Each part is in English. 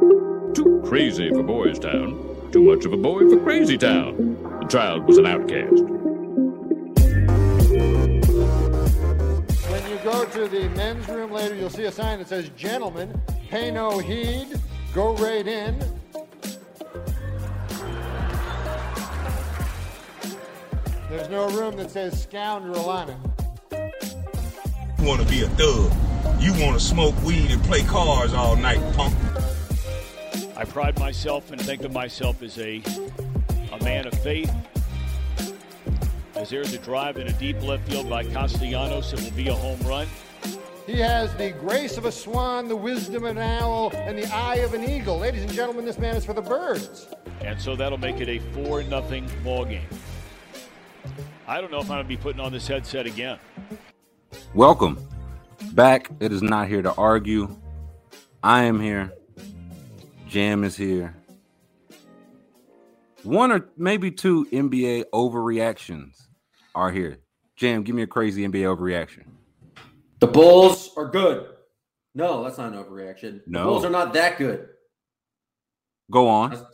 Too crazy for Boys Town. Too much of a boy for Crazy Town. The child was an outcast. When you go to the men's room later, you'll see a sign that says, Gentlemen, pay no heed, go right in. There's no room that says scoundrel on it. You want to be a thug. You want to smoke weed and play cards all night, punk. I pride myself and think of myself as a, a man of faith. As there's a drive in a deep left field by Castellanos, it will be a home run. He has the grace of a swan, the wisdom of an owl, and the eye of an eagle. Ladies and gentlemen, this man is for the birds. And so that'll make it a 4 nothing ball game. I don't know if I'm going to be putting on this headset again. Welcome back. It is not here to argue. I am here. Jam is here. One or maybe two NBA overreactions are here. Jam, give me a crazy NBA overreaction. The Bulls are good. No, that's not an overreaction. No. The Bulls are not that good. Go on.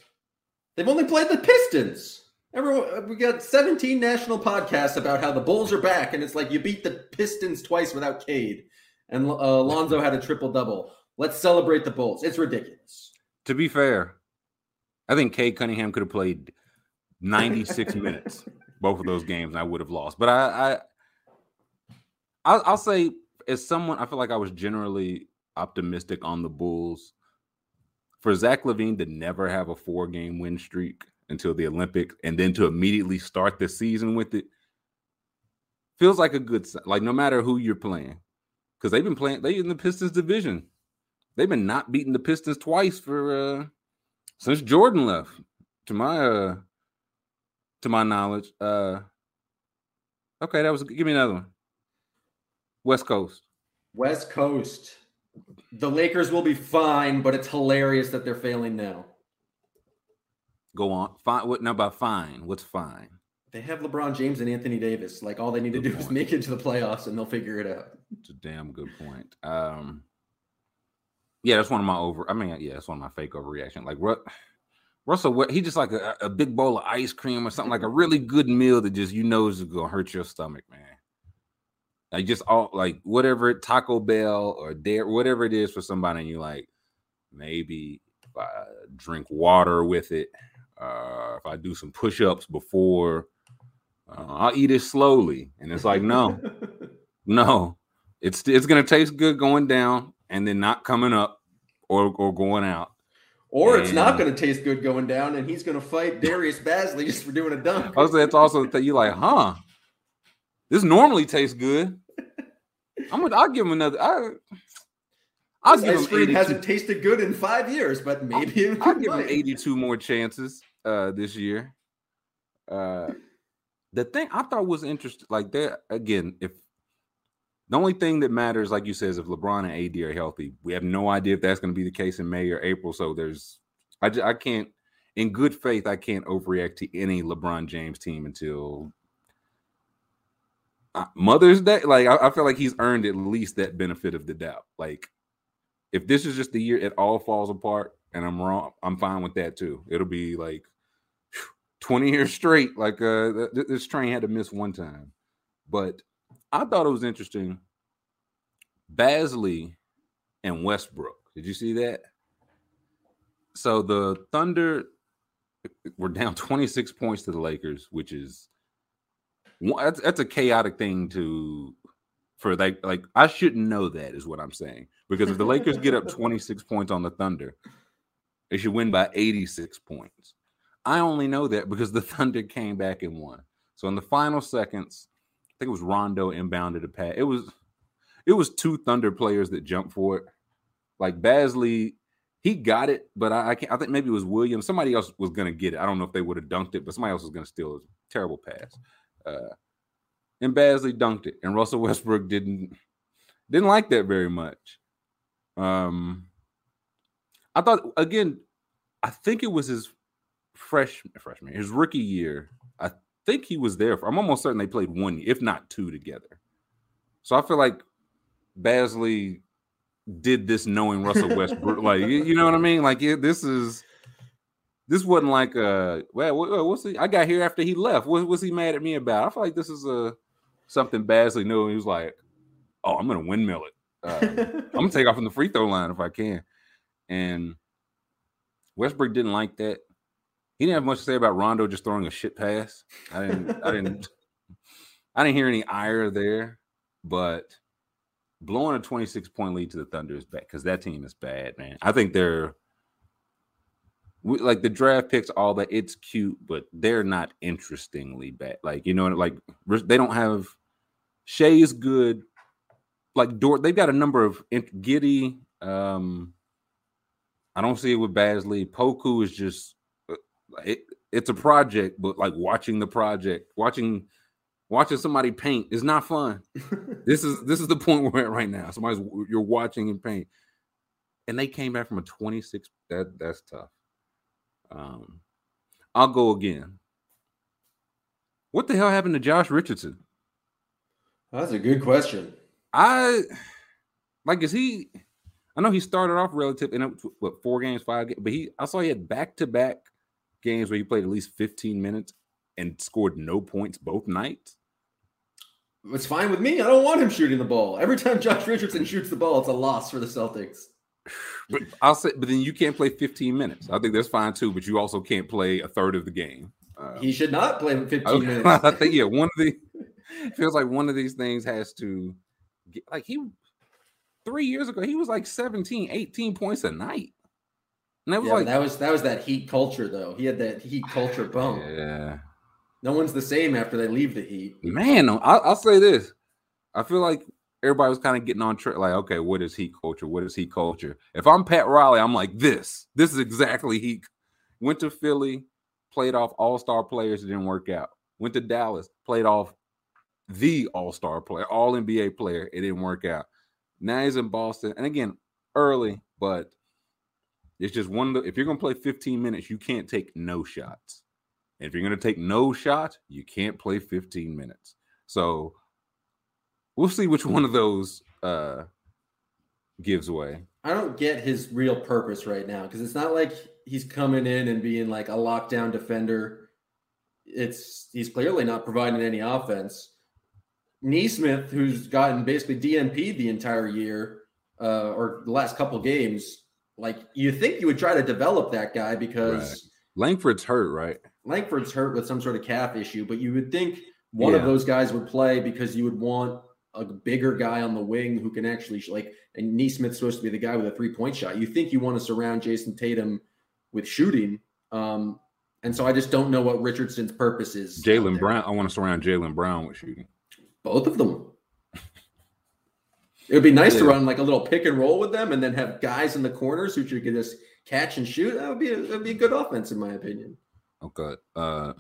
They've only played the Pistons. Everyone, we got 17 national podcasts about how the Bulls are back, and it's like you beat the Pistons twice without Cade, and uh, Lonzo had a triple double. Let's celebrate the Bulls. It's ridiculous. To be fair, I think Cade Cunningham could have played 96 minutes both of those games, and I would have lost. But I, I I'll, I'll say, as someone, I feel like I was generally optimistic on the Bulls. For Zach LaVine to never have a four game win streak until the Olympics and then to immediately start the season with it feels like a good. Like, no matter who you're playing, because they've been playing, they in the Pistons division. They've been not beating the Pistons twice for uh since Jordan left, to my uh to my knowledge. Uh okay, that was give me another one. West Coast. West Coast. The Lakers will be fine, but it's hilarious that they're failing now. Go on. Fine. What now by fine? What's fine? They have LeBron James and Anthony Davis. Like all they need to Good do is make it to the playoffs and they'll figure it out. It's a damn good point. Um yeah, that's one of my over. I mean, yeah, that's one of my fake overreaction. Like Ru- Russell, what he just like a, a big bowl of ice cream or something like a really good meal that just you know is gonna hurt your stomach, man. Like just all like whatever Taco Bell or Dare, whatever it is for somebody, and you like maybe if I drink water with it, uh, if I do some push-ups before, uh, I'll eat it slowly. And it's like, no, no, it's it's gonna taste good going down and then not coming up or or going out. Or it's not going to taste good going down, and he's going to fight Darius Bazley just for doing a dunk. I was that's also that you like, huh? This normally tastes good. I'm gonna I'll give him another. I, I'll This give ice him cream 82, hasn't tasted good in five years, but maybe it I'll give him 82 more chances uh this year. Uh the thing I thought was interesting, like that again, if the only thing that matters, like you said, is if LeBron and AD are healthy. We have no idea if that's going to be the case in May or April. So there's, I, ju- I can't, in good faith, I can't overreact to any LeBron James team until uh, Mother's Day. Like I, I feel like he's earned at least that benefit of the doubt. Like if this is just the year it all falls apart and I'm wrong, I'm fine with that too. It'll be like 20 years straight. Like uh th- this train had to miss one time. But I thought it was interesting. Bazley and Westbrook. Did you see that? So the Thunder eh, were down 26 points to the Lakers, which is that's, that's a chaotic thing to for like like I shouldn't know that is what I'm saying. Because if the Lakers get up 26 points on the Thunder, they should win by 86 points. I only know that because the Thunder came back and won. So in the final seconds, think it was Rondo inbounded a pass. It was it was two Thunder players that jumped for it. Like Bazley, he got it, but I, I can't. I think maybe it was Williams. Somebody else was gonna get it. I don't know if they would have dunked it, but somebody else was gonna steal it. Terrible pass. Uh, and Bazley dunked it, and Russell Westbrook didn't didn't like that very much. Um, I thought again, I think it was his fresh freshman, his rookie year. I think he was there for. I'm almost certain they played one, if not two, together. So I feel like Bazley did this knowing Russell Westbrook. like you, know what I mean? Like it, this is this wasn't like uh well what, what's he? I got here after he left. What was he mad at me about? I feel like this is a something Bazley knew. He was like, oh, I'm gonna windmill it. Uh, I'm gonna take off from the free throw line if I can. And Westbrook didn't like that. He didn't have much to say about Rondo just throwing a shit pass. I didn't. I didn't. I didn't hear any ire there, but blowing a 26 point lead to the Thunder is bad because that team is bad, man. I think they're we, like the draft picks, all that. It's cute, but they're not interestingly bad. Like you know, like they don't have Shai is good. Like Dort, they've got a number of Giddey. Um, I don't see it with Bazley. Poku is just it, it's a project, but like watching the project, watching watching somebody paint is not fun. this is this is the point we're at right now. Somebody's you're watching him paint, and they came back from a 26. That that's tough. Um, I'll go again. What the hell happened to Josh Richardson? That's a good question. I like is he? I know he started off relative in what four games, five games, but he I saw he had back to back games where he played at least 15 minutes and scored no points both nights. It's fine with me. I don't want him shooting the ball. Every time Josh Richardson shoots the ball, it's a loss for the Celtics. But I'll say, but then you can't play 15 minutes. I think that's fine too, but you also can't play a third of the game. Uh, he should not play 15 okay. minutes. I think yeah, one of the feels like one of these things has to get like he three years ago, he was like 17, 18 points a night. And that was yeah, like that was that was that heat culture though. He had that heat culture bump. Yeah. No one's the same after they leave the heat. Man, I'll, I'll say this. I feel like everybody was kind of getting on track. Like, okay, what is heat culture? What is heat culture? If I'm Pat Riley, I'm like, this. This is exactly heat. Went to Philly, played off all star players, it didn't work out. Went to Dallas, played off the all star player, all NBA player, it didn't work out. Now he's in Boston, and again, early, but it's just one. If you're gonna play 15 minutes, you can't take no shots. And if you're gonna take no shot, you can't play 15 minutes. So we'll see which one of those uh gives way. I don't get his real purpose right now because it's not like he's coming in and being like a lockdown defender. It's he's clearly not providing any offense. Nesmith, who's gotten basically DNP the entire year uh, or the last couple games, like you think you would try to develop that guy because right. Langford's hurt, right? Langford's hurt with some sort of calf issue, but you would think one yeah. of those guys would play because you would want a bigger guy on the wing who can actually like and Nesmith's supposed to be the guy with a three point shot. You think you want to surround Jayson Tatum with shooting. Um, and so I just don't know what Richardson's purpose is. Jaylen Brown. I want to surround Jaylen Brown with shooting. Both of them. It would be nice yeah. to run like a little pick and roll with them, and then have guys in the corners who get us catch and shoot. That would be a, that would be a good offense, in my opinion. Okay. Uh,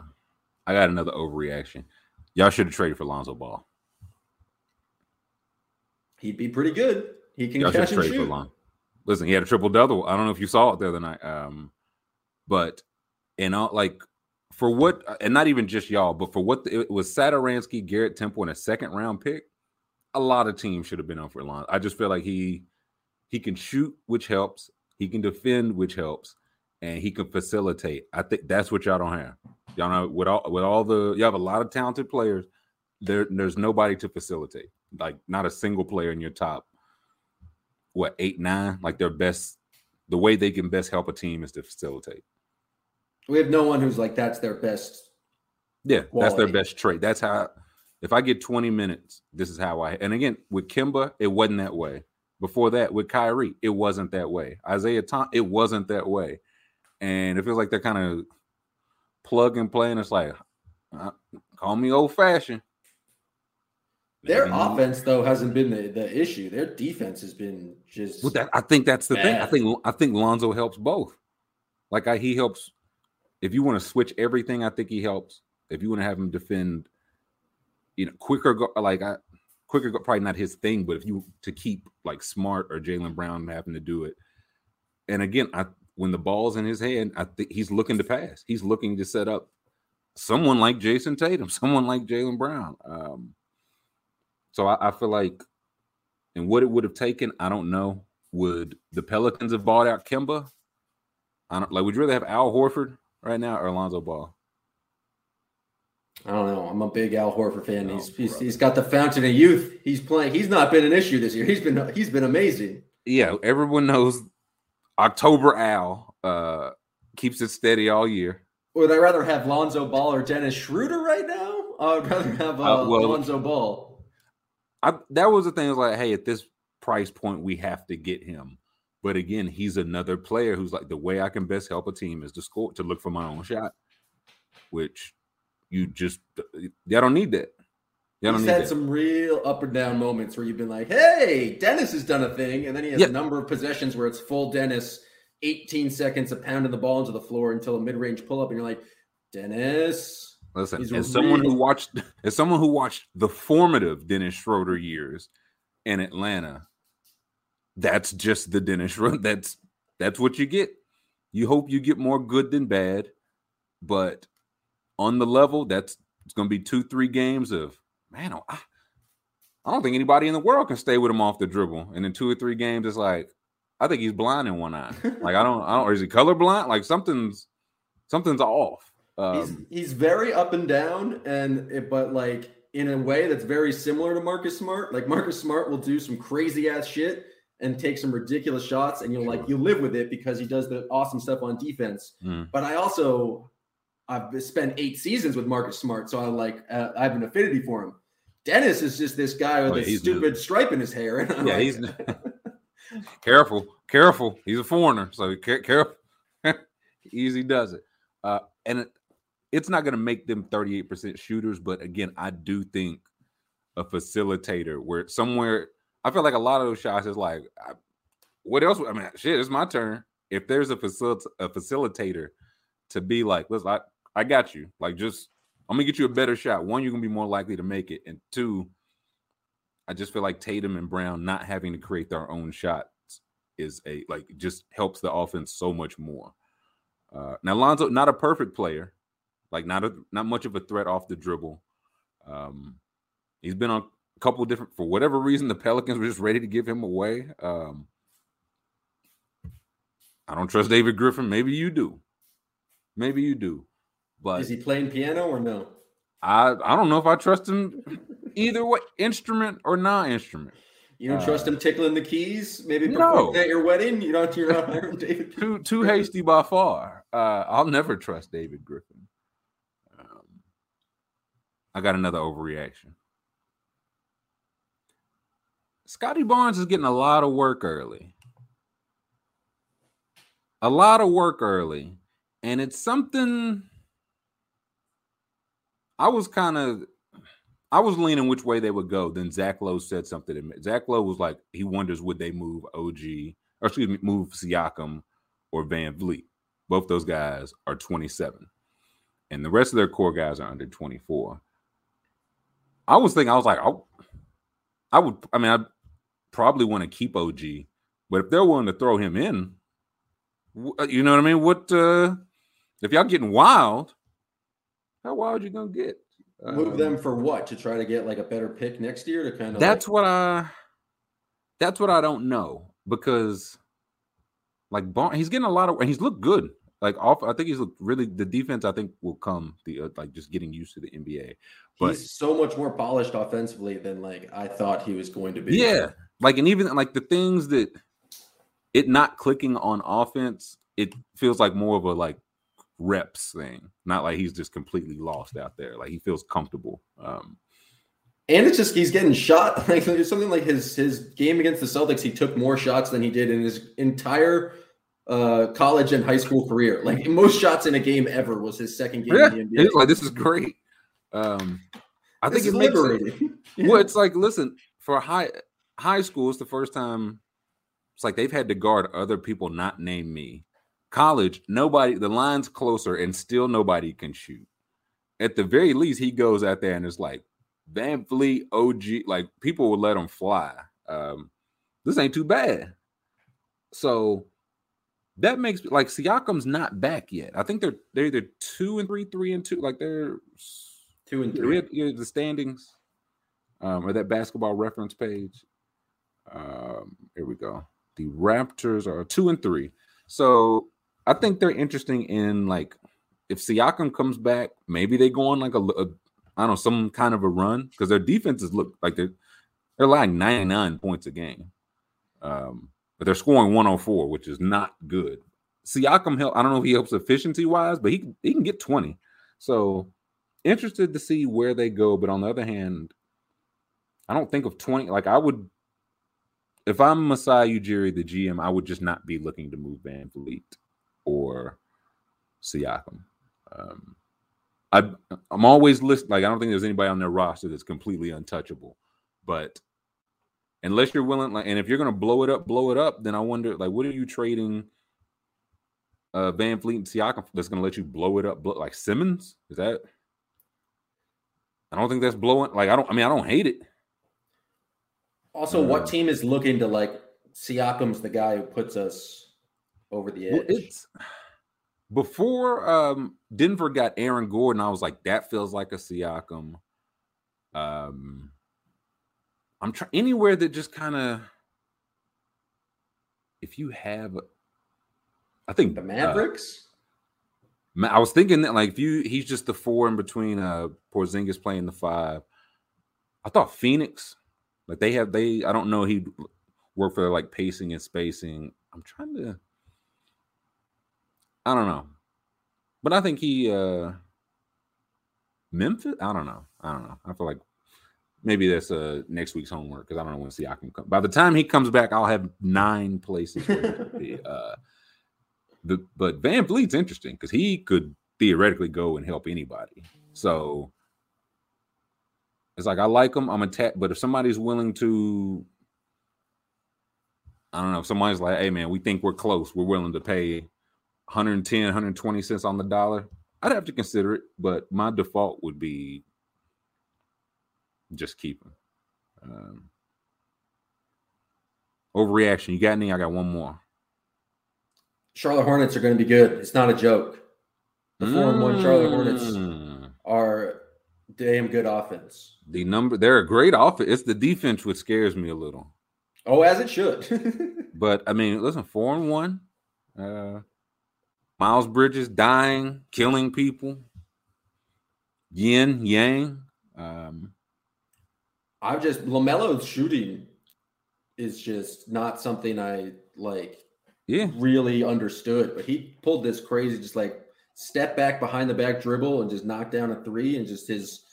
I got another overreaction. Y'all should have traded for Lonzo Ball. He'd be pretty good. He can Y'all catch and shoot. For Listen, he had a triple double. I don't know if you saw it the other night. Um, but and all like for what, and not even just y'all, but for what the, it was Satoransky, Garrett Temple, and a second round pick. A lot of teams should have been on for Lonzo. I just feel like he he can shoot, which helps. He can defend, which helps, and he can facilitate. I think that's what y'all don't have. Y'all know with all with all the you have a lot of talented players. There, there's nobody to facilitate. Like not a single player in your top what eight nine. Like their best. The way they can best help a team is to facilitate. We have no one who's like that's their best. Yeah, quality. that's their best trait. That's how. If I get 20 minutes, this is how I. And again, with Kemba, it wasn't that way. Before that, with Kyrie, it wasn't that way. Isaiah Tom, it wasn't that way. And it feels like they're kind of plug and play. And it's like, uh, call me old fashioned. Their offense though hasn't been the, the issue. Their defense has been just. Well, that, I think that's the bad. thing. I think I think Lonzo helps both. Like I, he helps if you want to switch everything, I think he helps. If you want to have him defend, you know, quicker, go, like I, quicker, go, probably not his thing, but if you to keep like Smart or Jaylen Brown having to do it, and again, I when the ball's in his hand, I think he's looking to pass. He's looking to set up someone like Jayson Tatum, someone like Jaylen Brown. Um, so I, I feel like, and what it would have taken, I don't know. would the Pelicans have bought out Kemba? I don't like. Would you rather have Al Horford right now or Alonzo Ball? I don't know. I'm a big Al Horford fan. No, he's, he's he's got the fountain of youth. He's playing. He's not been an issue this year. He's been he's been amazing. Yeah, everyone knows October Al uh, keeps it steady all year. Would I rather have Lonzo Ball or Dennis Schroeder right now? I would rather have uh, Uh, well- Lonzo Ball. I that was the thing. Was like, hey, at this price point, we have to get him. But again, he's another player who's like the way I can best help a team is to score to look for my own shot, which you just y'all don't need that. Y'all don't He's need had that. some real up and down moments where you've been like, "Hey, Dennis has done a thing," and then he has Yeah. a number of possessions where it's full Dennis, 18 seconds of pounding the ball into the floor until a mid-range pull-up, and you're like, "Dennis." Listen, as someone who watched as someone who watched the formative Dennis Schroeder years in Atlanta, that's just the Dennis Schroeder. That's that's what you get. You hope you get more good than bad, but on the level, that's it's gonna be two, three games of man. I, I don't think anybody in the world can stay with him off the dribble. And in two or three games, it's like I think he's blind in one eye. Like I don't, I don't. Or is he colorblind? Like something's something's off. He's Um, he's very up and down, and it, but like in a way that's very similar to Marcus Smart. Like Marcus Smart will do some crazy ass shit and take some ridiculous shots, and you'll like you live with it because he does the awesome stuff on defense. Mm. But I also I've spent eight seasons with Marcus Smart, so I like uh, I have an affinity for him. Dennis is just this guy with Oh, a stupid stripe in his hair. And I'm Yeah, like, he's careful, careful. He's a foreigner, so careful. Easy does it, uh, and it, it's not going to make them thirty-eight percent shooters. But again, I do think a facilitator where somewhere I feel like a lot of those shots is like, I, what else? I mean, shit, it's my turn. If there's a facil- a facilitator to be like, listen, I, I got you. Like, just I'm gonna get you a better shot. One, you're gonna be more likely to make it, and two, I just feel like Tatum and Brown not having to create their own shots is a like just helps the offense so much more. Uh, now Lonzo, not a perfect player, like not a not much of a threat off the dribble. Um, he's been on a couple different for whatever reason the Pelicans were just ready to give him away. Um, I don't trust David Griffin. Maybe you do. Maybe you do. But is he playing piano or no? I I don't know if I trust him either way, instrument or non-instrument. You don't trust him tickling the keys? Maybe Uh, no. at your wedding? You don't. You're not hiring David. Too too hasty by far. Uh, I'll never trust David Griffin. Um, I got another overreaction. Scotty Barnes is getting a lot of work early. A lot of work early. And it's something I was kind of I was leaning which way they would go. Then Zach Lowe said something. Zach Lowe was like, he wonders would they move OG or excuse me, move Siakam or VanVleet. Both those guys are 27. And the rest of their core guys are under 24. I was thinking, I was like, I, I would, I mean, I probably want to keep OG, but if they're willing to throw him in, you know what I mean? What, uh, if y'all getting wild, how wild you gonna get? Move Um, them for what? To try to get like a better pick next year to kind of. That's what I. That's what I don't know because, like, Barn, he's getting a lot of and he's looked good. Like off, I think he's looked really. The defense, I think, will come. The uh, like just getting used to the NBA. But he's so much more polished offensively than like I thought he was going to be. yeah, like and even like the things that it not clicking on offense, it feels like more of a like reps thing. Not like he's just completely lost out there. Like he feels comfortable. Um, And it's just he's getting shot. Like there's something like his his game against the Celtics, he took more shots than he did in his entire uh college and high school career. Like most shots in a game ever was his second game yeah, in the NBA. it's like this is great. Um, I This think is it makes it, liberating. Well, it's like, listen, for high high school, it's the first time it's like they've had to guard other people not named me. College, nobody, the line's closer, and still nobody can shoot. At the very least, he goes out there and it's like VanVleet, OG, like people would let him fly. Um, this ain't too bad. So that makes like Siakam's not back yet. I think they're they're either two and three, three and two. Like they're Two and three. have, you know, the standings um, or that basketball reference page. Um, here we go. The Raptors are two and three. So I think they're interesting in like if Siakam comes back, maybe they go on like a, a I don't know, some kind of a run because their defenses look like they're they're like 99 points a game. Um, but they're scoring 104, which is not good. Siakam help. I don't know if he helps efficiency wise, but he he can get 20. So interested to see where they go. But on the other hand, I don't think of 20. Like I would, if I'm Masai Ujiri, the GM, I would just not be looking to move VanVleet or Siakam. Um, I I'm always list like I don't think there's anybody on their roster that's completely untouchable, but unless you're willing, like, and if you're gonna blow it up, blow it up, then I wonder, like, what are you trading? Uh, VanVleet and Siakam that's gonna let you blow it up, blow, like Simmons? Is that? I don't think that's blowing. Like I don't. I mean, I don't hate it. Also, uh, what team is looking to like Siakam's the guy who puts us over the edge? Well, it's before um, Denver got Aaron Gordon. I was like, that feels like a Siakam. Um, I'm trying anywhere that just kind of if you have I think the uh, Mavericks. Uh, I was thinking that like if you he's just the four in between uh Porzingis playing the five. I thought Phoenix, like they have they I don't know he work for like pacing and spacing. I'm trying to I don't know. But I think he uh Memphis, I don't know. I don't know. I feel like maybe that's uh next week's homework because I don't know when Siakam come. By the time he comes back, I'll have nine places where. Uh, the, but VanVleet's interesting because he could theoretically go and help anybody. So it's like I like him. I'm attacked, but if somebody's willing to, I don't know, if somebody's like, "Hey, man, we think we're close. We're willing to pay 110, 120 cents on the dollar," I'd have to consider it. But my default would be just keep them. Um, overreaction. You got any? I got one more. Charlotte Hornets are going to be good. It's not a joke. The four and one Charlotte Hornets mm. are damn good offense. The number they're a great offense. It's the defense which scares me a little. Oh, as it should. but I mean, listen, four and one. Uh Miles Bridges dying, killing people. Yin Yang. Um, I've just LaMelo's shooting is just not something I like yeah really understood. But he pulled this crazy, just like step back behind the back dribble and just knock down a three and just his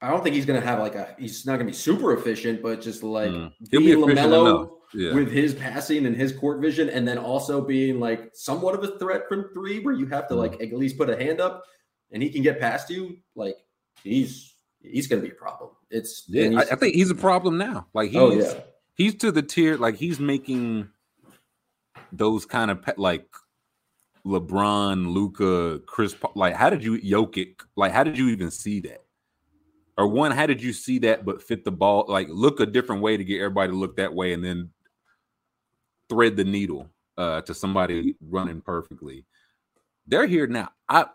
I don't think he's gonna have like a he's not gonna be super efficient, but just like mm. being be LaMelo yeah. with his passing and his court vision, and then also being like somewhat of a threat from three, where you have to like mm-hmm. at least put a hand up and he can get past you. Like he's he's going to be a problem. It's yeah, I, I, think he's a problem now. Like he's oh, yeah. he's to the tier like he's making those kind of pe- like LeBron, Luka, Chris. Like, how did you Jokic? Like, how did you even see that? Or one, how did you see that but fit the ball? Like, look a different way to get everybody to look that way, and then thread the needle uh, to somebody running perfectly. They're here now. I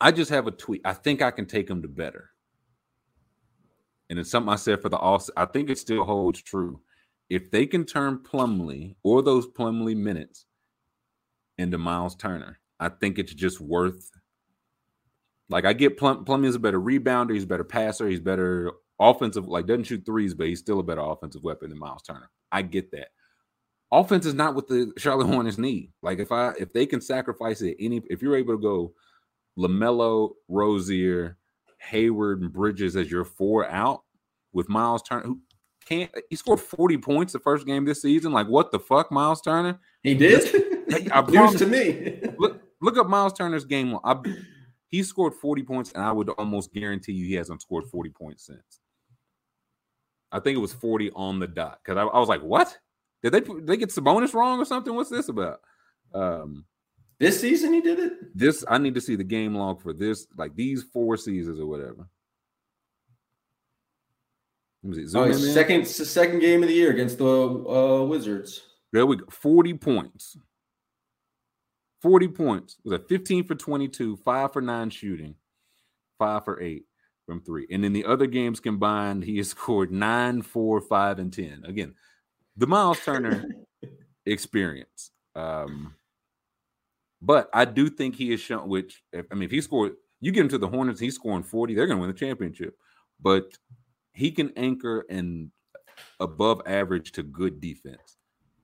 I just have a tweet. I think I can take them to better and it's something I said for the all. I think it still holds true. If they can turn Plumlee or those Plumlee minutes into Miles Turner, I think it's just worth. Like I get Plum, Plumlee is a better rebounder, he's a better passer, he's better offensive. Like doesn't shoot threes, but he's still a better offensive weapon than Miles Turner. I get that. Offense is not what the Charlotte Hornets need. Like if I if they can sacrifice it, any if you're able to go LaMelo, Rozier, Hayward and Bridges as your four out with Miles Turner, who can't he scored 40 points the first game this season. Like, what the fuck, Miles Turner? He did. I News to me. look, look up Miles Turner's game. I, he scored 40 points, and I would almost guarantee you he hasn't scored 40 points since. I think it was 40 on the dot. Because I, I, was like, what? Did they did they get Sabonis wrong or something? What's this about? Um this season he did it? This I need to see the game log for this, like these four seasons or whatever. Let me see. Oh, second second game of the year against the uh, Wizards. There we go. 40 points. 40 points. Was it 15 for 22, 5 for 9 shooting, 5 for 8 from 3. And in the other games combined, he has scored 9, 4, 5, and 10. Again, the Miles Turner experience. Um, but I do think he has shown, which I mean, if he scored, you get him to the Hornets, he's scoring 40, they're going to win the championship. But he can anchor and above average to good defense.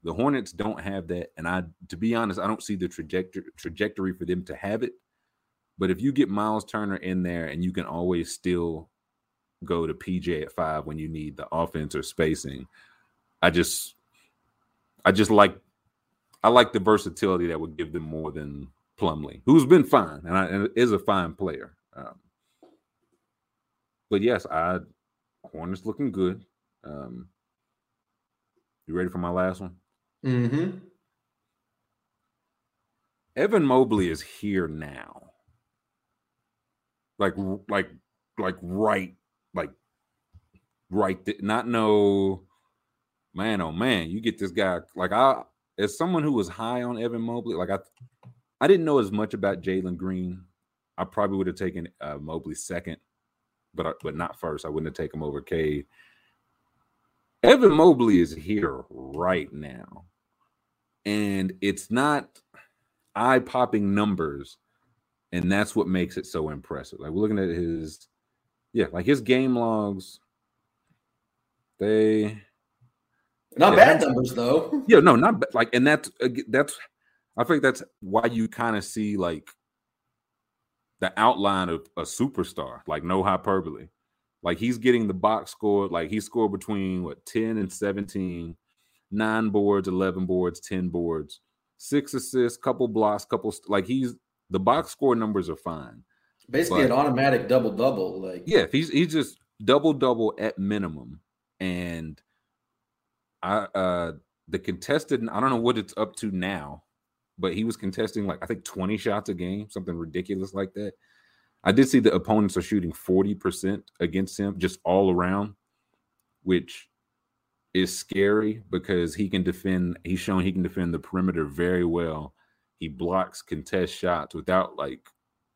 The Hornets don't have that, and I, to be honest, I don't see the trajectory trajectory for them to have it. But if you get Miles Turner in there, and you can always still go to PJ at five when you need the offense or spacing, I just, I just like, I like the versatility that would give them more than Plumlee, who's been fine and, I, and is a fine player. Um, but yes, I Hornets looking good. Um, you ready for my last one? Mm-hmm. Evan Mobley is here now. Like, like, like, right, like, right. Th- not no, man. Oh man, you get this guy. Like, I, as someone who was high on Evan Mobley, like I, I didn't know as much about Jalen Green. I probably would have taken uh, Mobley second, but I, but not first. I wouldn't have taken him over Cade. Evan Mobley is here right now. And it's not eye popping numbers. And that's what makes it so impressive. Like we're looking at his, yeah, like his game logs. They not bad numbers though. Yeah, no, not like, and that's uh, that's. I think that's why you kind of see like the outline of a superstar, like no hyperbole. Like he's getting the box score, like he scored between what 10 and 17, nine boards, 11 boards, 10 boards, six assists, couple blocks, couple like he's the box score numbers are fine. Basically, but, an automatic double double. Like yeah, he's he's just double double at minimum, and Uh the contested. I don't know what it's up to now, but he was contesting like I think 20 shots a game, something ridiculous like that. I did see the opponents are shooting 40% against him just all around, which is scary because he can defend, he's shown he can defend the perimeter very well. He blocks contest shots without like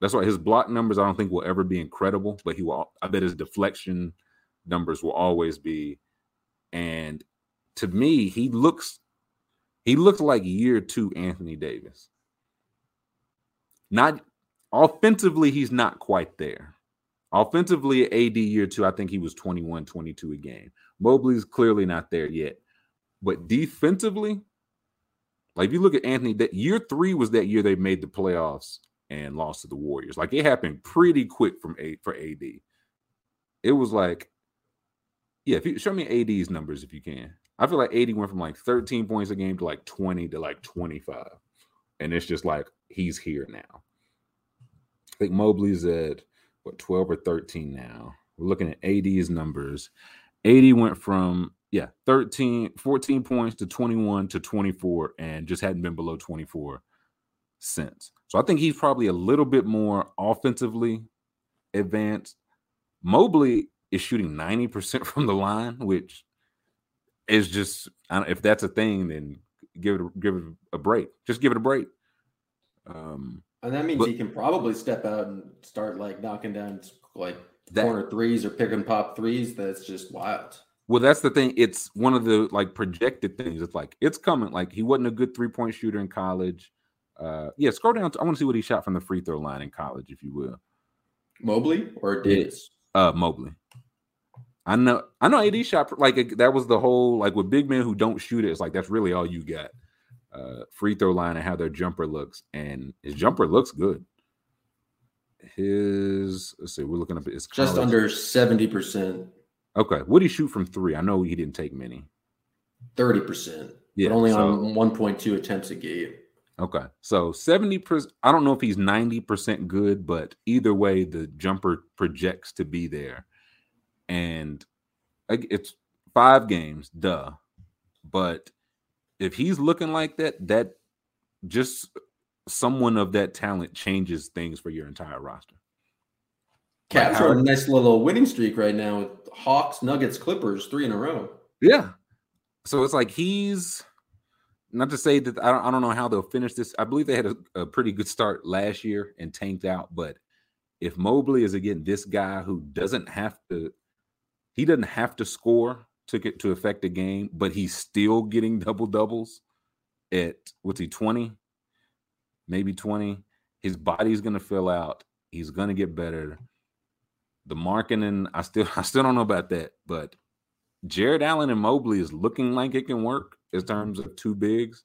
that's why his block numbers I don't think will ever be incredible, but he will I bet his deflection numbers will always be. And to me, he looks he looks like year two Anthony Davis. Not Offensively, he's not quite there. Offensively, AD year two, I think he was 21, 22 a game. Mobley's clearly not there yet. But defensively, like if you look at Anthony, that year three was that year they made the playoffs and lost to the Warriors. Like it happened pretty quick from A for AD. It was like, yeah, if you show me AD's numbers if you can. I feel like AD went from like 13 points a game to like 20 to like 25. And it's just like he's here now. I think Mobley's at what 12 or 13 now. We're looking at AD's numbers. AD went from yeah, 13, 14 points to 21 to 24 and just hadn't been below 24 since. So I think he's probably a little bit more offensively advanced. Mobley is shooting 90% from the line, which is just if that's a thing, then give it a, give it a break. Just give it a break. Um, and that means but, he can probably step out and start like knocking down like that, corner threes or pick and pop threes. That's just wild. Well, that's the thing. It's one of the like projected things. It's like it's coming. Like he wasn't a good three point shooter in college. Uh, yeah, scroll down. To, I want to see what he shot from the free throw line in college, if you will. Mobley or Davis? Uh, Mobley. I know. I know. AD shot like that was the whole like with big men who don't shoot it. It's like that's really all you got uh, free throw line and how their jumper looks, and his jumper looks good. His let's see, we're looking up his just under seventy percent. Okay, what did he shoot from three? I know he didn't take many. Thirty percent, yeah, only so, on one point two attempts a game. Okay, so seventy percent. I don't know if he's ninety percent good, but either way, the jumper projects to be there, and it's five games, duh. But if he's looking like that, that just someone of that talent changes things for your entire roster. Cavs are a nice little winning streak right now with Hawks, Nuggets, Clippers, three in a row. Yeah. So it's like he's not to say that I don't, I don't know how they'll finish this. I believe they had a, a pretty good start last year and tanked out. But if Mobley is again this guy who doesn't have to, he doesn't have to score took it to affect the game, but he's still getting double doubles at what's he 20? Maybe 20. His body's gonna fill out. He's gonna get better. The marketing, I still I still don't know about that, but Jarrett Allen and Mobley is looking like it can work in terms of two bigs.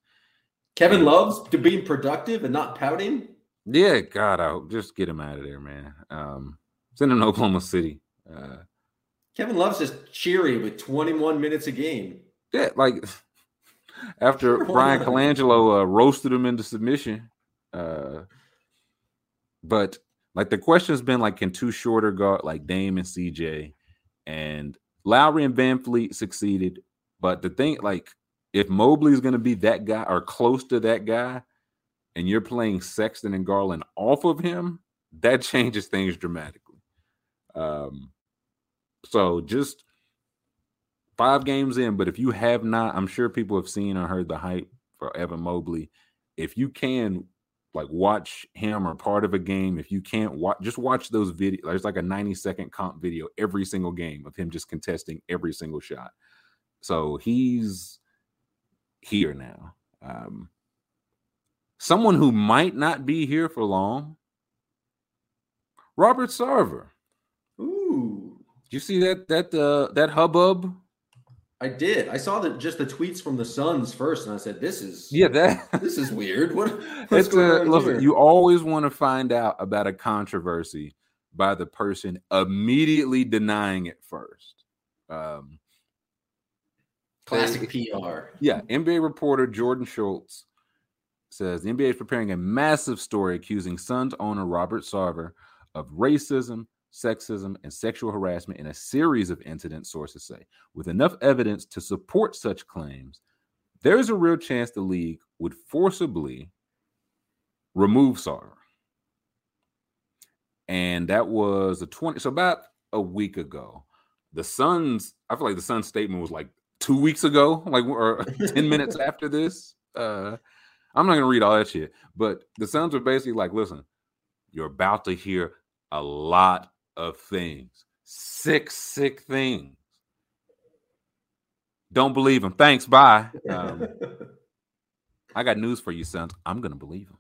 Kevin Love's to being productive and not pouting. Yeah, God, I hope just get him out of there, man. Um, send him to Oklahoma City. Uh, Kevin Love's just cheery with 21 minutes a game. yeah, like after Sure, Brian? Colangelo uh, roasted him into submission. Uh, but like the question's been like, can two shorter guard like Dame and CJ and Lowry and VanVleet succeeded? But the thing, like, if Mobley's going to be that guy or close to that guy, and you're playing Sexton and Garland off of him, that changes things dramatically. Um, so just five games in, but if you have not, I'm sure people have seen or heard the hype for Evan Mobley. If you can like watch him or part of a game, if you can't watch, just watch those videos. There's like a 90 second comp video every single game of him just contesting every single shot. So he's here now. Um, someone who might not be here for long. Robert Sarver. You see that that uh, that hubbub? I did. I saw the just the tweets from the Suns first, and I said, "This is Yeah, that this is weird. What? What's a, on listen, you always want to find out about a controversy by the person immediately denying it first. Um, Classic PR. yeah, NBA reporter Jordan Schultz says the NBA is preparing a massive story accusing Suns owner Robert Sarver of racism, sexism, and sexual harassment in a series of incidents, sources say. With enough evidence to support such claims, there is a real chance the league would forcibly remove Sarver. And that was a 20, so about a week ago. The Suns, I feel like the Suns statement was like two weeks ago, like or 10 minutes after this. Uh I'm not gonna read all that shit, but the Suns were basically like, listen, you're about to hear a lot of things, sick, sick things. Don't believe him. Thanks. Bye. Um, I got news for you, Suns. I'm gonna believe him.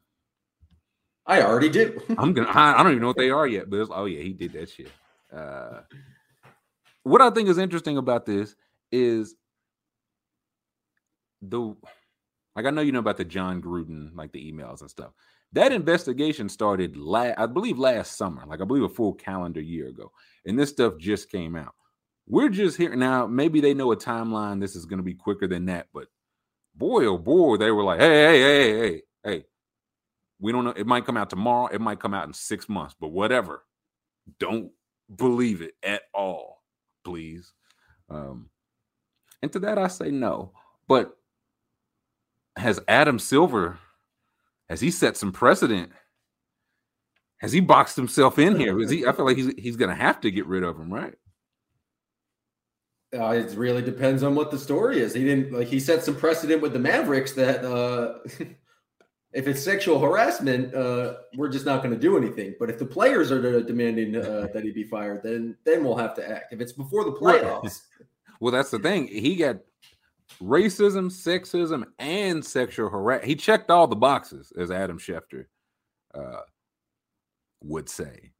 I already do. I'm gonna. I, I don't even know what they are yet, but it's, oh yeah, he did that shit. Uh, what I think is interesting about this is the like I know you know about the Jon Gruden like the emails and stuff. That investigation started last, I believe, last summer, like I believe a full calendar year ago, and this stuff just came out. We're just here now. Maybe they know a timeline. This is going to be quicker than that, but boy, oh boy, they were like, hey, hey, hey, hey, hey. We don't know. It might come out tomorrow. It might come out in six months, but whatever. Don't believe it at all, please. Um, and to that I say no. But has Adam Silver has he set some precedent? Has he boxed himself in here? Is he? I feel like he's he's gonna have to get rid of him, right? Uh, it really depends on what the story is. He didn't like he set some precedent with the Mavericks that uh, if it's sexual harassment, uh, we're just not going to do anything. But if the players are demanding uh, that he be fired, then then we'll have to act. If it's before the playoffs, Well, that's the thing. He got racism, sexism, and sexual harassment. He checked all the boxes, as Adam Schefter uh, would say.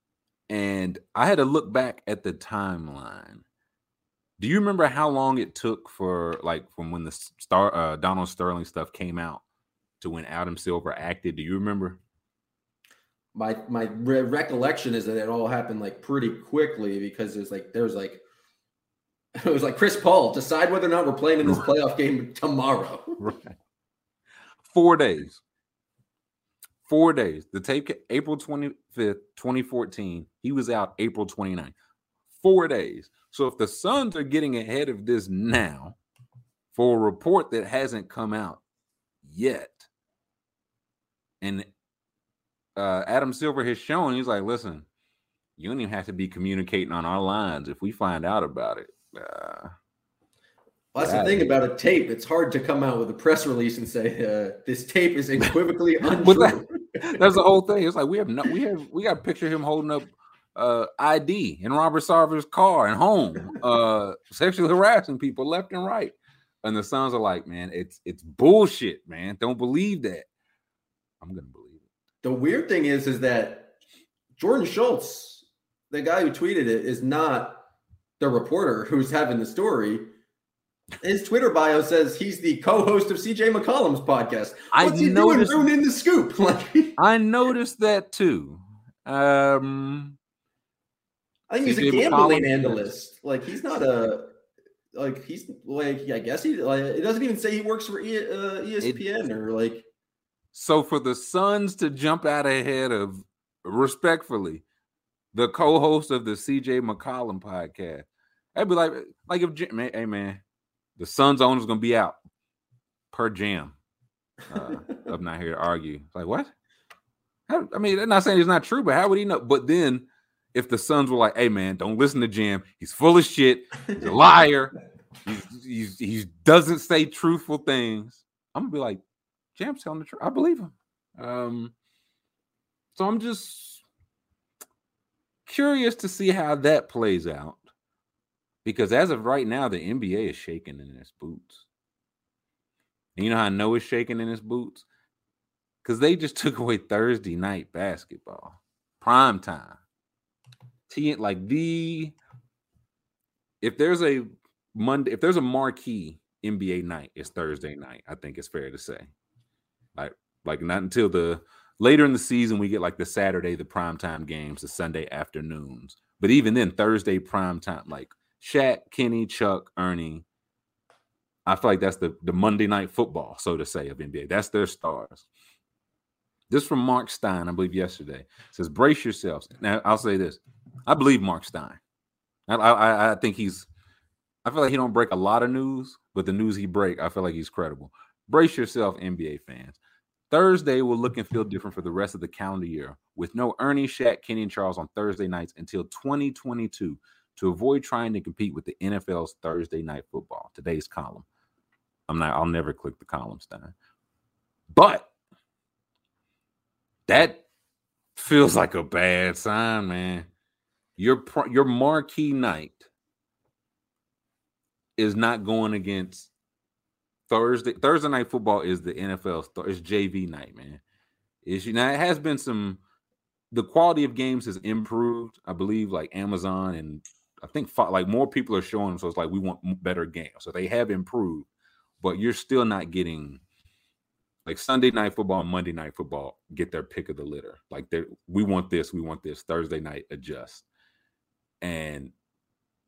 And I had to look back at the timeline. Do you remember how long it took for, like, from when the star uh, Donald Sterling stuff came out to when Adam Silver acted? Do you remember? my my re- recollection is that it all happened like pretty quickly because it's like there's like it was like Chris Paul decide whether or not we're playing in this playoff game tomorrow. Right. Four days. Four days. The tape April 25th, 2014. He was out April 29th. Four days. So if the Suns are getting ahead of this now for a report that hasn't come out yet, and uh, Adam Silver has shown, he's like, listen, you don't even have to be communicating on our lines if we find out about it. Uh, Well, that's the thing about a tape. It's hard to come out with a press release and say uh, this tape is equivocally untrue. that- that's the whole thing. It's like we have no, we have we got a picture of him holding up uh, ID in Robert Sarver's car and home, uh, sexually harassing people left and right. And the Suns are like, man, it's it's bullshit, man. Don't believe that. I'm gonna believe it. The weird thing is, is that Jordan Schultz, the guy who tweeted it, is not the reporter who's having the story. His Twitter bio says he's the co-host of CJ McCollum's podcast. I What's he noticed- doing ruining the scoop? Like, I noticed that too. Um, I think he's a gambling McCollum? analyst. Like, he's not a like he's like I guess he like it doesn't even say he works for e, uh, ESPN or like so for the Suns to jump out ahead of respectfully the co-host of the CJ McCollum podcast, I'd be like, like if man, hey man, the Suns owner's gonna be out per jam. Uh, I'm not here to argue. Like what? How, I mean, they're not saying it's not true, but how would he know? But then, if the Suns were like, "Hey man, don't listen to Jim. He's full of shit. He's a liar. He's he doesn't say truthful things," I'm gonna be like, "Jam's telling the truth. I believe him." Um, so I'm just curious to see how that plays out because as of right now, the NBA is shaking in its boots. And you know how I know it's shaking in its boots? Because they just took away Thursday night basketball, prime time. T like the if there's a Monday, if there's a marquee NBA night, it's Thursday night. I think it's fair to say. Like, like not until the later in the season we get like the Saturday, the primetime games, the Sunday afternoons. But even then, Thursday prime time, like Shaq, Kenny, Chuck, Ernie. I feel like that's the the Monday night football, so to say, of NBA. That's their stars. This from Mark Stein, I believe yesterday. It says, brace yourselves. Now, I'll say this. I believe Mark Stein. I, I, I think he's, I feel like he don't break a lot of news, but the news he break, I feel like he's credible. Brace yourself, NBA fans. Thursday will look and feel different for the rest of the calendar year, with no Ernie, Shaq, Kenny, and Charles on Thursday nights until 2022 to avoid trying to compete with the NFL's Thursday night football. Today's column. I'm not, I'll never click the column, Stein. But that feels like a bad sign, man. Your your marquee night is not going against Thursday. Thursday night football is the NFL's it's JV night, man. Is you now it has been some the quality of games has improved. I believe like Amazon and I think fi- like more people are showing them, so it's like we want better games. So they have improved, but you're still not getting like Sunday night football Monday night football get their pick of the litter. Like they we want this, we want this. Thursday night adjust. And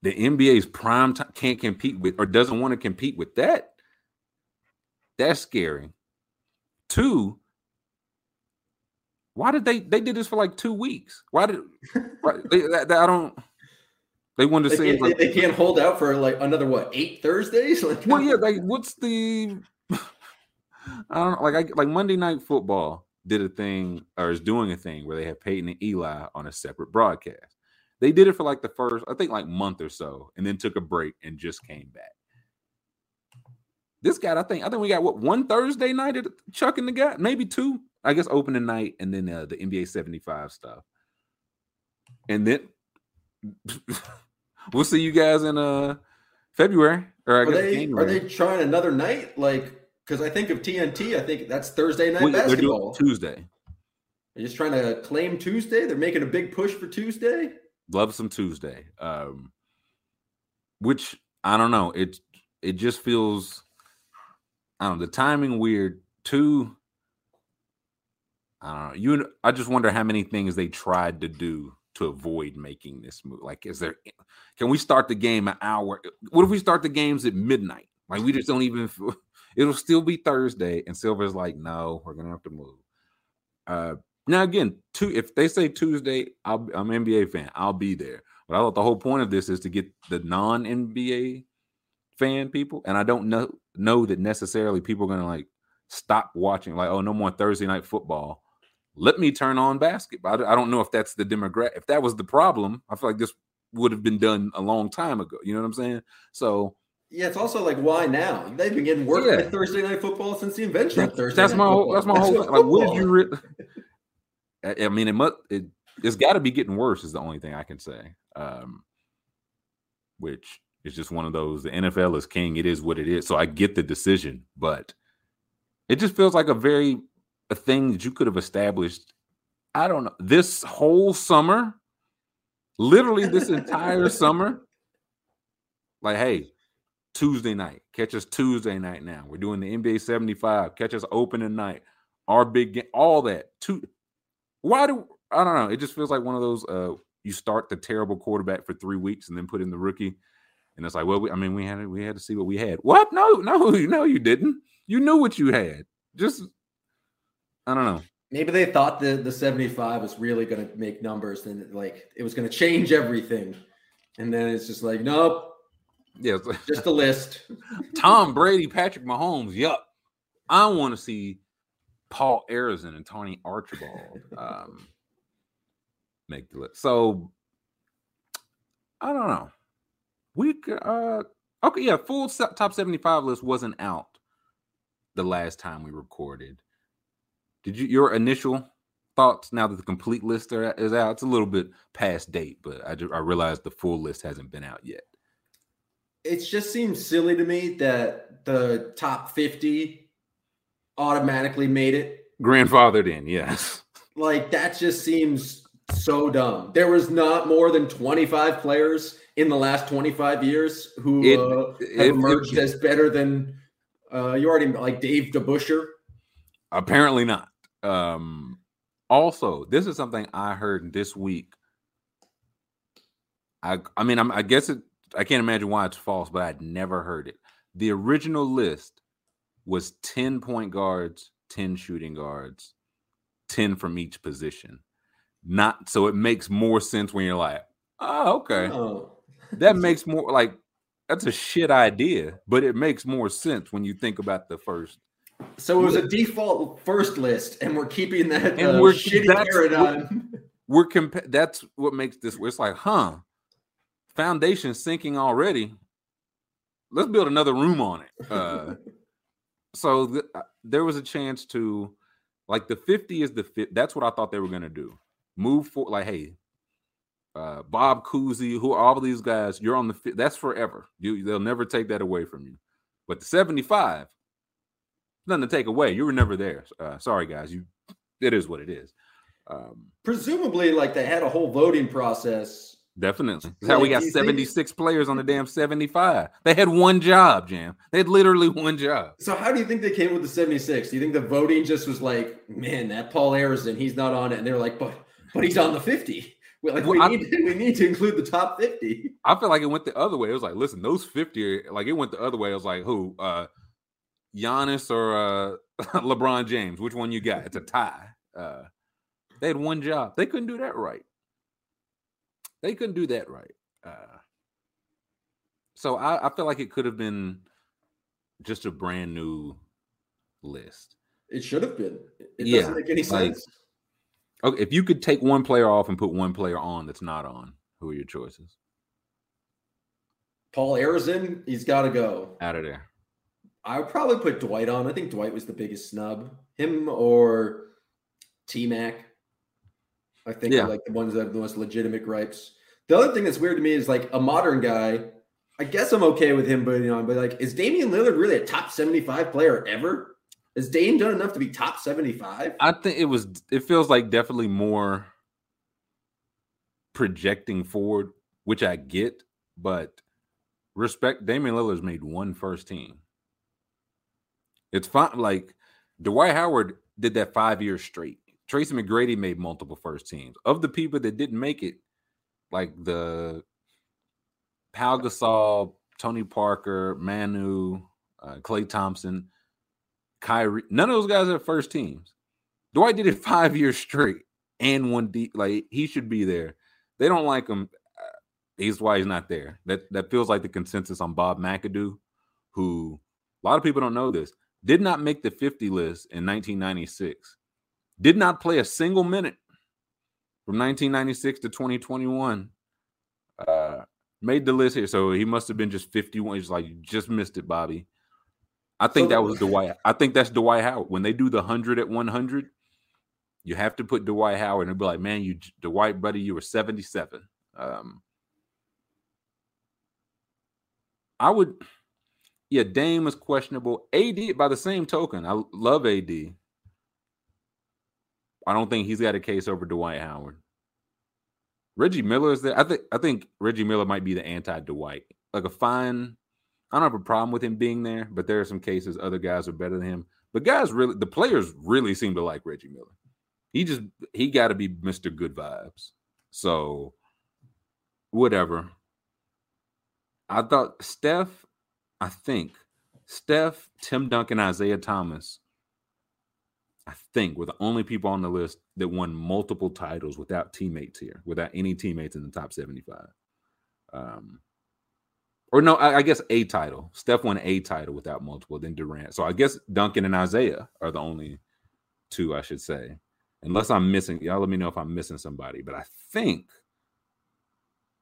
the NBA's prime time can't compete with or doesn't want to compete with that. That's scary. Two, why did they they did this for like two weeks? Why did why, they, that- I don't they wanted to say like, they, can't hold out for like another what eight Thursdays? Like, well, yeah, like what's the I don't know, like I like Monday Night Football did a thing or is doing a thing where they have Peyton and Eli on a separate broadcast. They did it for like the first, I think, like month or so, and then took a break and just came back. This guy, I think, I think we got what one Thursday night at Chuck and the guy, maybe two. I guess opening night and then uh, the NBA 75 stuff. And then we'll see you guys in uh February or I are guess they January. are they trying another night? Like, because I think of TNT, I think that's Thursday night Well, they're doing basketball. Tuesday. They're just trying to claim Tuesday. They're making a big push for Tuesday. Love some Tuesday. Um, which I don't know. It it just feels I don't know the timing weird. Two, I don't know. You I just wonder how many things they tried to do to avoid making this move. Like, is there can we start the game an hour? What if we start the games at midnight? Like we just don't even it'll still be Thursday, and Silver's like, no, we're gonna have to move. Uh now again, two if they say Tuesday, I'll, I'm an NBA fan. I'll be there. But I thought the whole point of this is to get the non NBA fan people, and I don't know know that necessarily people are gonna like stop watching. Like, oh, no more Thursday night football. Let me turn on basketball. I, don't know if that's the demographic. If that was the problem, I feel like this would have been done a long time ago. You know what I'm saying? So Yeah, it's also like why now? They've been getting work Yeah. Thursday night football since the invention of Thursday. that's night my whole. That's my whole. Like, what did you? Re- I, I mean, it must. It, it's got to be getting worse. Is the only thing I can say. Um, which is just one of those. The NFL is king. It is what it is. So I get the decision, but it just feels like a very a thing that you could have established. I don't know this whole summer, literally this entire summer. Like, hey, Tuesday night, catch us Tuesday night. Now we're doing the NBA 75. Catch us opening night. Our big game, all that. Two. Why do I don't know? It just feels like one of those. Uh, you start the terrible quarterback for three weeks and then put in the rookie, and it's like, well, we, I mean, we had we had to see what we had. What? No, no, no, you didn't. You knew what you had. Just, I don't know. Maybe they thought the the 75 was really going to make numbers and like it was going to change everything. And then it's just like, nope. Yeah, just a list. Tom Brady, Patrick Mahomes. Yup. I want to see Paul Arizin and Tony Archibald um, make the list. So I don't know. We uh okay, yeah, full top 75 list wasn't out the last time we recorded. Did you your initial thoughts now that the complete list are, is out? It's a little bit past date, but I just, I realized the full list hasn't been out yet. It just seems silly to me that the top 50 automatically made it. Grandfathered in, yes. Like that just seems so dumb. There was not more than 25 players in the last 25 years who it, uh, have it, emerged it, as better than uh, you already like Dave DeBusschere. Apparently not. Um, also, this is something I heard this week. I I mean, I'm, I guess it. I can't imagine why it's false, but I'd never heard it. The original list was 10 point guards, 10 shooting guards, 10 from each position. Not so it makes more sense when you're like, oh, okay. Oh. that makes more like that's a shit idea, but it makes more sense when you think about the first. So it was a default first list, and we're keeping that and uh, we're shitty paradigm. We're, we're compa- That's what makes this. It's like, huh? Foundation sinking already. Let's build another room on it. Uh, so th- uh, there was a chance to, like, the fifty is the. That's what I thought they were gonna do. Move for like, hey, uh, Bob Cousy, who all these guys, you're on the that's forever. You they'll never take that away from you. But the 75, nothing to take away. You were never there. Uh, sorry, guys. You it is what it is. Um, Presumably, like they had a whole voting process. Definitely. That's how we got 76 think... players on the damn 75. They had one job, Jam. They had literally one job. So how do you think they came with the 76? Do you think the voting just was like, man, that Paul Arizin, he's not on it, and they're like, but but he's on the 50. We, like well, we, need, I, we need to include the top 50. I feel like it went the other way. It was like, listen, those 50, are, like it went the other way. It was like, who? Uh Giannis or uh LeBron James? Which one you got? It's a tie. Uh they had one job. They couldn't do that right. They couldn't do that right. Uh so I, I feel like it could have been just a brand new list. It should have been. It yeah, doesn't make any sense. Like, Okay, if you could take one player off and put one player on that's not on, who are your choices? Paul Arizin, he's got to go out of there. I would probably put Dwight on. I think Dwight was the biggest snub. Him or T Mac. I think yeah. like the ones that have the most legitimate gripes. The other thing that's weird to me is like a modern guy. I guess I'm okay with him putting on, but like, is Damian Lillard really a top 75 player ever? Has Dame done enough to be top 75? I think it was it feels like definitely more projecting forward, which I get, but respect Damian Lillard's made one first team. It's fine. Like Dwight Howard did that five years straight. Tracy McGrady made multiple first teams. Of the people that didn't make it, like the Pau Gasol, Tony Parker, Manu, uh, Klay Thompson, Kyrie, none of those guys are first teams. Dwight did it five years straight and one deep. Like he should be there. They don't like him. Uh, he's why he's not there. That that feels like the consensus on Bob McAdoo, who a lot of people don't know this, did not make the 50 list in 1996. Did not play a single minute from 1996 to 2021. Uh, made the list here, so he must have been just 51. He's like, you just missed it, Bobby. I think so, that was Dwight. I think that's Dwight Howard. When they do the hundred at one hundred, you have to put Dwight Howard, and be like, man, you Dwight, buddy, you were 77. Um, I would, yeah, Dame is questionable. AD, by the same token, I love AD. I don't think he's got a case over Dwight Howard. Reggie Miller is there. I think I think Reggie Miller might be the anti Dwight. Like a fine. I don't have a problem with him being there, but there are some cases other guys are better than him. But guys really the players really seem to like Reggie Miller. He just he got to be Mr. Good Vibes. So whatever. I thought Steph, I think Steph, Tim Duncan, Isaiah Thomas, I think were the only people on the list that won multiple titles without teammates here, without any teammates in the top 75. Um, or no, I, I, guess a title. Steph won a title without multiple, then Durant. So I guess Duncan and Isaiah are the only two, I should say. Unless I'm missing, y'all let me know if I'm missing somebody. But I think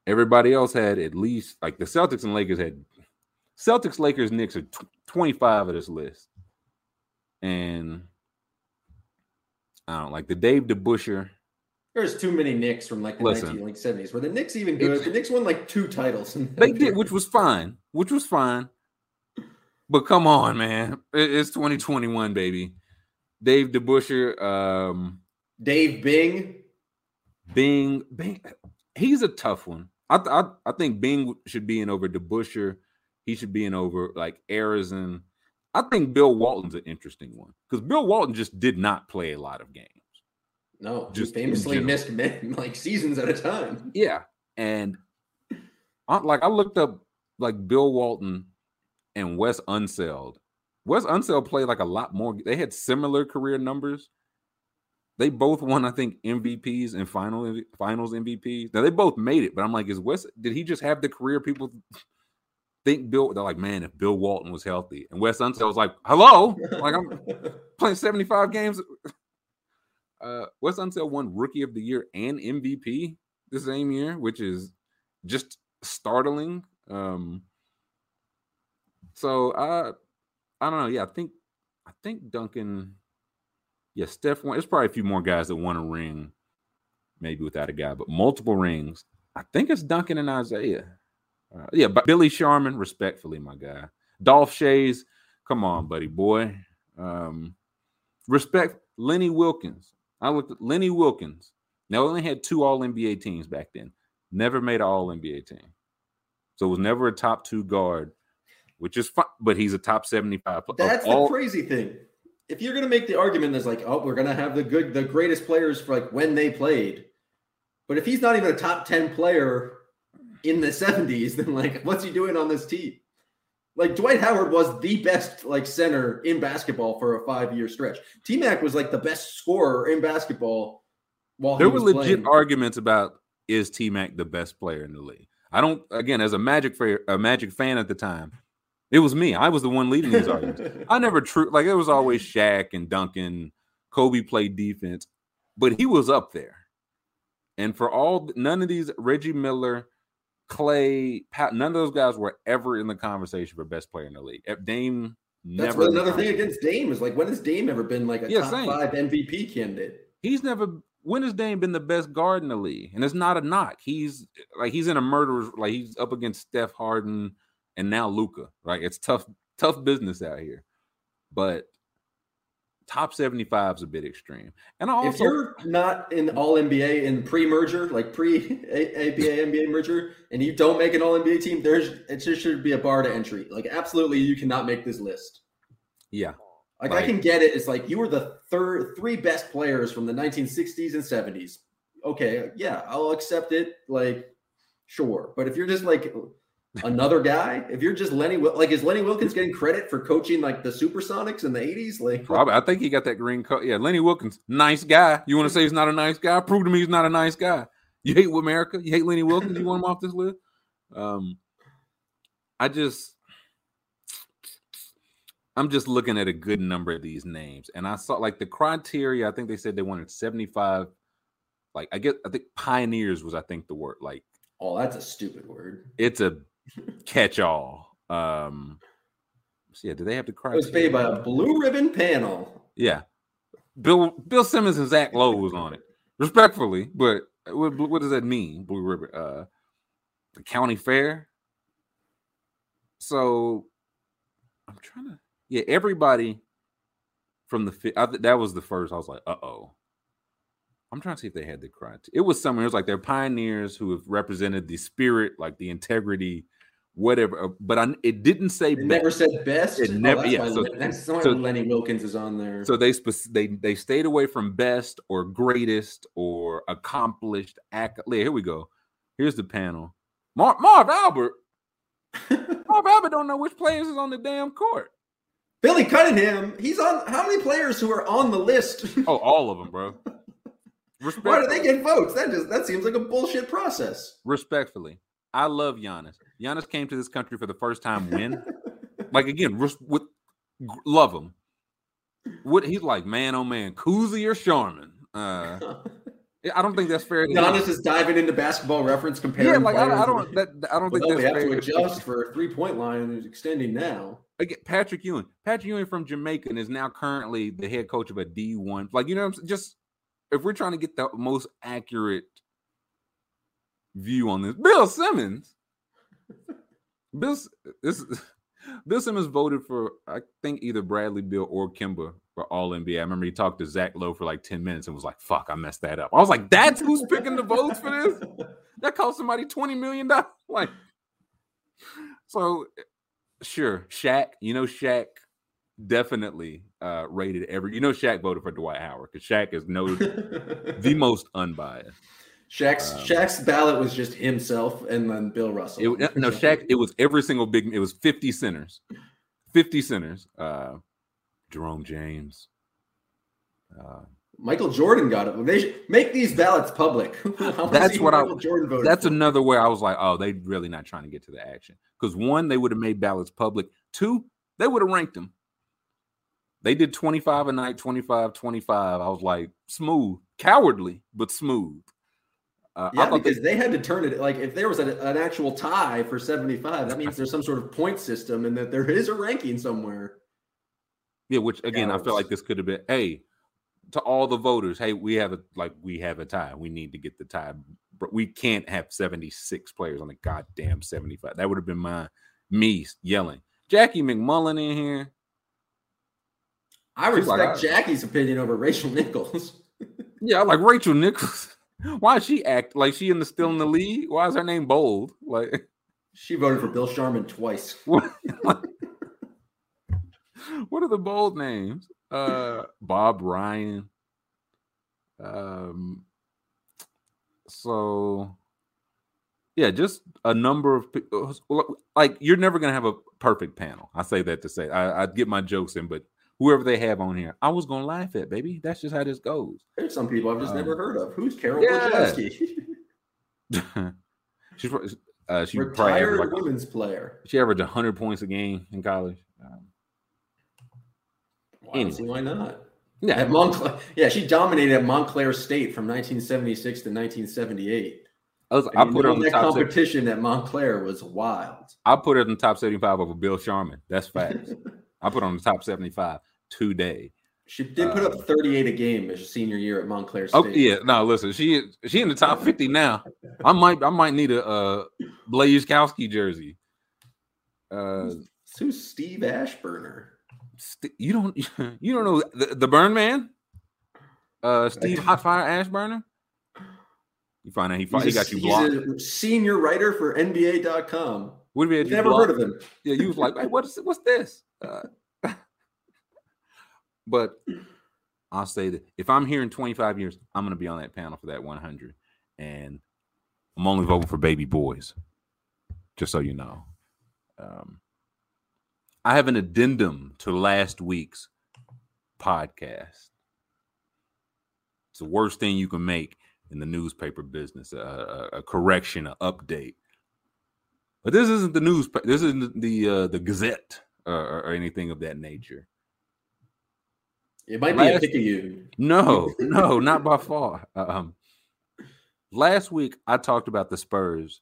everybody else had at least like the Celtics and Lakers had Celtics, Lakers, Knicks are t- 25 of this list. And I don't like the Dave DeBusschere. There's too many Knicks from like the Listen, 1970s. Were the Knicks even good? The Knicks won like two titles. They did, which was fine. Which was fine. But come on, man. It's 2021, baby. Dave DeBusschere, um, Dave Bing. Bing, Bing. He's a tough one. I, I, I think Bing should be in over DeBusschere. He should be in over like Arizin. I think Bill Walton's an interesting one because Bill Walton just did not play a lot of games. No, just famously missed like seasons at a time. Yeah, and I, like I looked up like Bill Walton and Wes Unseld. Wes Unseld played like a lot more. They had similar career numbers. They both won, I think, MVPs and final finals MVPs. Now they both made it, but I'm like, is Wes? Did he just have the career people think Bill, they're like, man, if Bill Walton was healthy. And Wes Unseld was like, hello, like I'm playing 75 games. Uh, Wes Unseld won Rookie of the Year and MVP the same year, which is just startling. Um, so I, I don't know. Yeah, I think, I think Duncan, yeah, Steph. won. There's probably a few more guys that want a ring, maybe without a guy, but multiple rings. I think it's Duncan and Isaiah. Uh, yeah, but Billy Sharman, respectfully, my guy. Dolph Schayes, come on, buddy boy. Um, respect Lenny Wilkens. I looked at Lenny Wilkens. Now only had two All NBA teams back then. Never made an All NBA team, so was never a top two guard, which is fine. But he's a top seventy-five. That's all- the crazy thing. If you're gonna make the argument that's like, oh, we're gonna have the good, the greatest players for like when they played, but if he's not even a top ten player in the 70s, then like what's he doing on this team? Like Dwight Howard was the best like center in basketball for a five year stretch. T Mac was like the best scorer in basketball. While there were legit playing. arguments about is T Mac the best player in the league. I don't again as a Magic a Magic fan at the time. It was me. I was the one leading these arguments. I never true like it was always Shaq and Duncan. Kobe played defense, but he was up there. And for all none of these Reggie Miller, Klay, Pat, none of those guys were ever in the conversation for best player in the league. Dame That's never. another thing against Dame is like, when has Dame ever been like a yeah, top same. five MVP candidate? He's never. When has Dame been the best guard in the league? And it's not a knock. He's like he's in a murderer's like he's up against Steph Harden and now Luka. Like it's tough, tough business out here. But top 75 is a bit extreme. And I also, if you're not in all NBA in pre-merger, like pre-ABA NBA merger, and you don't make an all NBA team, there's it just should be a bar to entry. Like absolutely, you cannot make this list. Yeah. Like, like I can get it. It's like you were the third three best players from the 1960s and 70s. Okay, yeah, I'll accept it. Like, sure. But if you're just like another guy? If you're just Lenny, like, is Lenny Wilkens getting credit for coaching like the Supersonics in the '80s? Like, probably. I think he got that green coat. Yeah, Lenny Wilkens, nice guy. You want to say he's not a nice guy? Prove to me he's not a nice guy. You hate America? You hate Lenny Wilkens. You want him off this list? Um, I just, I'm just looking at a good number of these names, and I saw like the criteria. I think they said they wanted 75. Like I get, I think pioneers was I think the word. Like, oh, that's a stupid word. It's a catch all. Um, so yeah, do they have the criteria? It was made by a blue ribbon panel. Yeah, Bill Bill Simmons and Zach Lowe was on it, respectfully. But what, what does that mean, Blue Ribbon? Uh, the county fair. So I'm trying to, yeah, everybody from the fi- I, th- that was the first. I was like, uh oh. I'm trying to see if they had the criteria. It was somewhere. It was like they're pioneers who have represented the spirit, like the integrity, whatever. uh, But I, it didn't say It best. never said best. It Oh, never- that's yeah, so- that's why so- Lenny Wilkens is on there. So they they they stayed away from best or greatest or accomplished. Acc- here we go. Here's the panel. Mar- Marv Albert. Marv Albert don't know which players is on the damn court. Billy Cunningham, he's on. How many players who are on the list? Oh, all of them, bro. Respect- Why do they get votes? That just that seems like a bullshit process. respectfully, I love Giannis. Giannis came to this country for the first time when, like again, with love him. What he's like, man, oh man, Cousy or Sharman. Uh, I don't think that's fair. to. Giannis is diving into basketball reference comparing. yeah, like I. I don't. That, I don't think that's fair. to adjust for a three point line and extending now. Again, Patrick Ewing. Patrick Ewing from Jamaica and is now currently the head coach of a D1. Like, you know, what I'm saying? just if we're trying to get the most accurate view on this, Bill Simmons. Bill, this Bill Simmons voted for I think either Bradley Beal or Kemba for All NBA. I remember he talked to Zach Lowe for like 10 minutes and was like, fuck, I messed that up. I was like, that's who's picking the votes for this? That cost somebody $20 million. Like, so sure, Shaq, you know, Shaq definitely uh rated every you know Shaq voted for Dwight Howard because Shaq is no the most unbiased. Shaq's Um, Shaq's ballot was just himself and then Bill Russell. It, no, Shaq, it was every single big it was 50 centers. 50 centers. Uh Jerome James. Uh Michael Jordan got it. They make these ballots public. That's what I- Michael Jordan voted. that's for. another way I was like, oh, they really not trying to get to the action. Because one, they would have made ballots public. Two, they would have ranked them. They did 25 a night, 25, 25. I was like, smooth, cowardly, but smooth. Uh, Yeah, because they, they had to turn it like if there was a, an actual tie for 75, that means there's some sort of point system and that there is a ranking somewhere. yeah, which again, I feel like this could have been, hey, to all the voters, hey, we have a like we have a tie. We need to get the tie. But we can't have 76 players on the goddamn 75. That would have been my me yelling. Jackie MacMullan in here. I She's like, respect Jackie's opinion over Rachel Nichols. Yeah, I like Rachel Nichols. Why is she act like she in the still in the lead? Why is her name bold? Like She voted for Bill Sharman twice. what? what are the bold names? Uh, Bob Ryan. Um. So, yeah, just a number of like you're never gonna have a perfect panel. I say that to say I, I get my jokes in, but whoever they have on here, I was gonna laugh at, baby. That's just how this goes. There's some people I've just Um, never heard of. Who's Carol yeah. She's uh, she Retired like women's player. she averaged 100 points a game in college. Um, I don't why not. yeah, At Montclair, yeah, she dominated at Montclair State from 1976 to 1978. I, was, And I put her on the that top. competition at Montclair was wild. I put her in the top 75 over Bill Sharman. That's facts. I put her on the top 75 today. She did put up 38 a game as senior year at Montclair State. Uh, Oh yeah, no, listen, she she in the top 50 now. I might I might need a uh Blazejowski jersey. Uh Who's Steve Aschburner? St- you don't you don't know the, the burn man? Uh Steve Hotfire Aschburner? You find out he, he got you he's a senior writer for NBA.com. What if he had you Never blocked? heard of him. Yeah, you was like, hey, what's what's this? Uh, but I'll say that if I'm here in 25 years, I'm gonna be on that panel for that 100, and I'm only voting for baby boys, just so you know. Um, I have an addendum to last week's podcast. It's the worst thing you can make in the newspaper business. A, a, a correction, an update. But this isn't the news. This isn't the uh, the Gazette uh, or, or anything of that nature. It might be a Last- pick of you. No, no, not by far. Um, last week I talked about the Spurs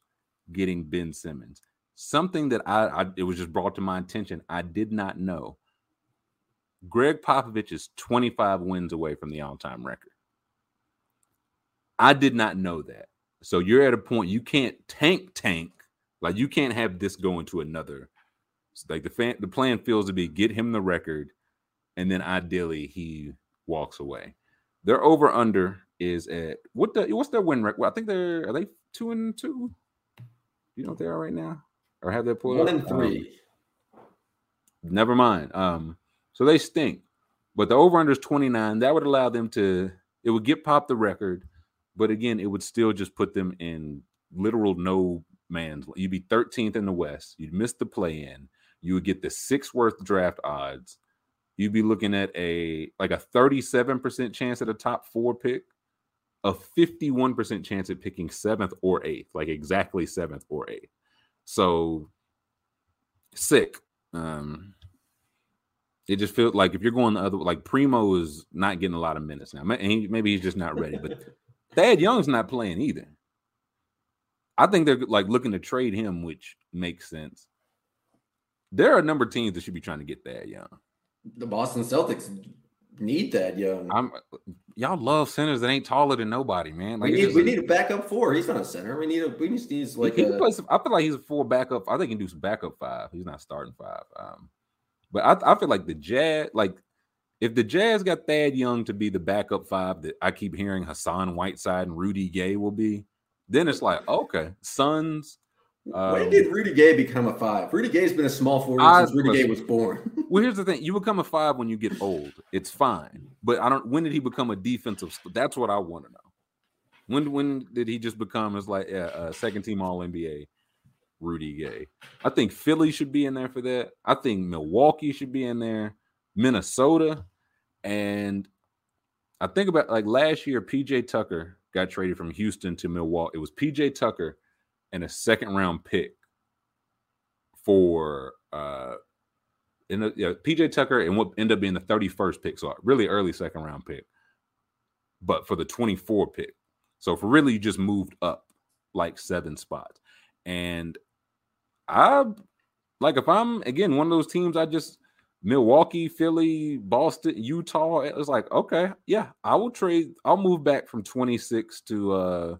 getting Ben Simmons. Something that I, I it was just brought to my attention. I did not know. Gregg Popovich is 25 wins away from the all-time record. I did not know that. So you're at a point you can't tank tank. Like you can't have this go into another. Like the fan, the plan feels to be get him the record, and then ideally he walks away. Their over under is at what the what's their win record? Well, I think they're are they two and two. You know what they are right now, or have they pulled One and three. Um, never mind. Um, so they stink. But the over under is 29. That would allow them to, it would get pop the record. But again, it would still just put them in literal no man's. You'd be 13th in the West. You'd miss the play in. You would get the six worth draft odds. You'd be looking at a like a 37% chance at a top four pick, a 51% chance at picking seventh or eighth, like exactly seventh or eighth. So sick. Um, it just feels like if you're going the other, like Primo is not getting a lot of minutes now. Maybe maybe he's just not ready. But Thad Young's not playing either. I think they're like looking to trade him, which makes sense. There are a number of teams that should be trying to get Thad Young. The Boston Celtics need that young. I'm y'all love centers that ain't taller than nobody, man. Like we need we a- need a backup four. He's not a center. We need a we just need like he a, some- I feel like he's a full backup. I think he can do some backup five. He's not starting five. Um, but I, I feel like the Jazz, like if the Jazz got Thad Young to be the backup five that I keep hearing Hassan Whiteside and Rudy Gay will be, then it's like okay, Suns. When um, did Rudy Gay become a five? Rudy Gay's been a small forward I- since Rudy Gay was born. Well, here's the thing: you become a five when you get old. It's fine, but I don't. When did he become a defensive? That's what I want to know. When when did he just become as like yeah, uh, second team All NBA? Rudy Gay. I think Philly should be in there for that. I think Milwaukee should be in there. Minnesota, and I think about like last year, PJ Tucker got traded from Houston to Milwaukee. It was PJ Tucker and a second round pick for uh in PJ Tucker and what ended up being the 31st pick. So really early second round pick. But for the 24 pick. So for really you just moved up like seven spots. And I like if I'm again one of those teams I just Milwaukee, Philly, Boston, Utah, it was like, okay, yeah, I will trade. I'll move back from 26 to uh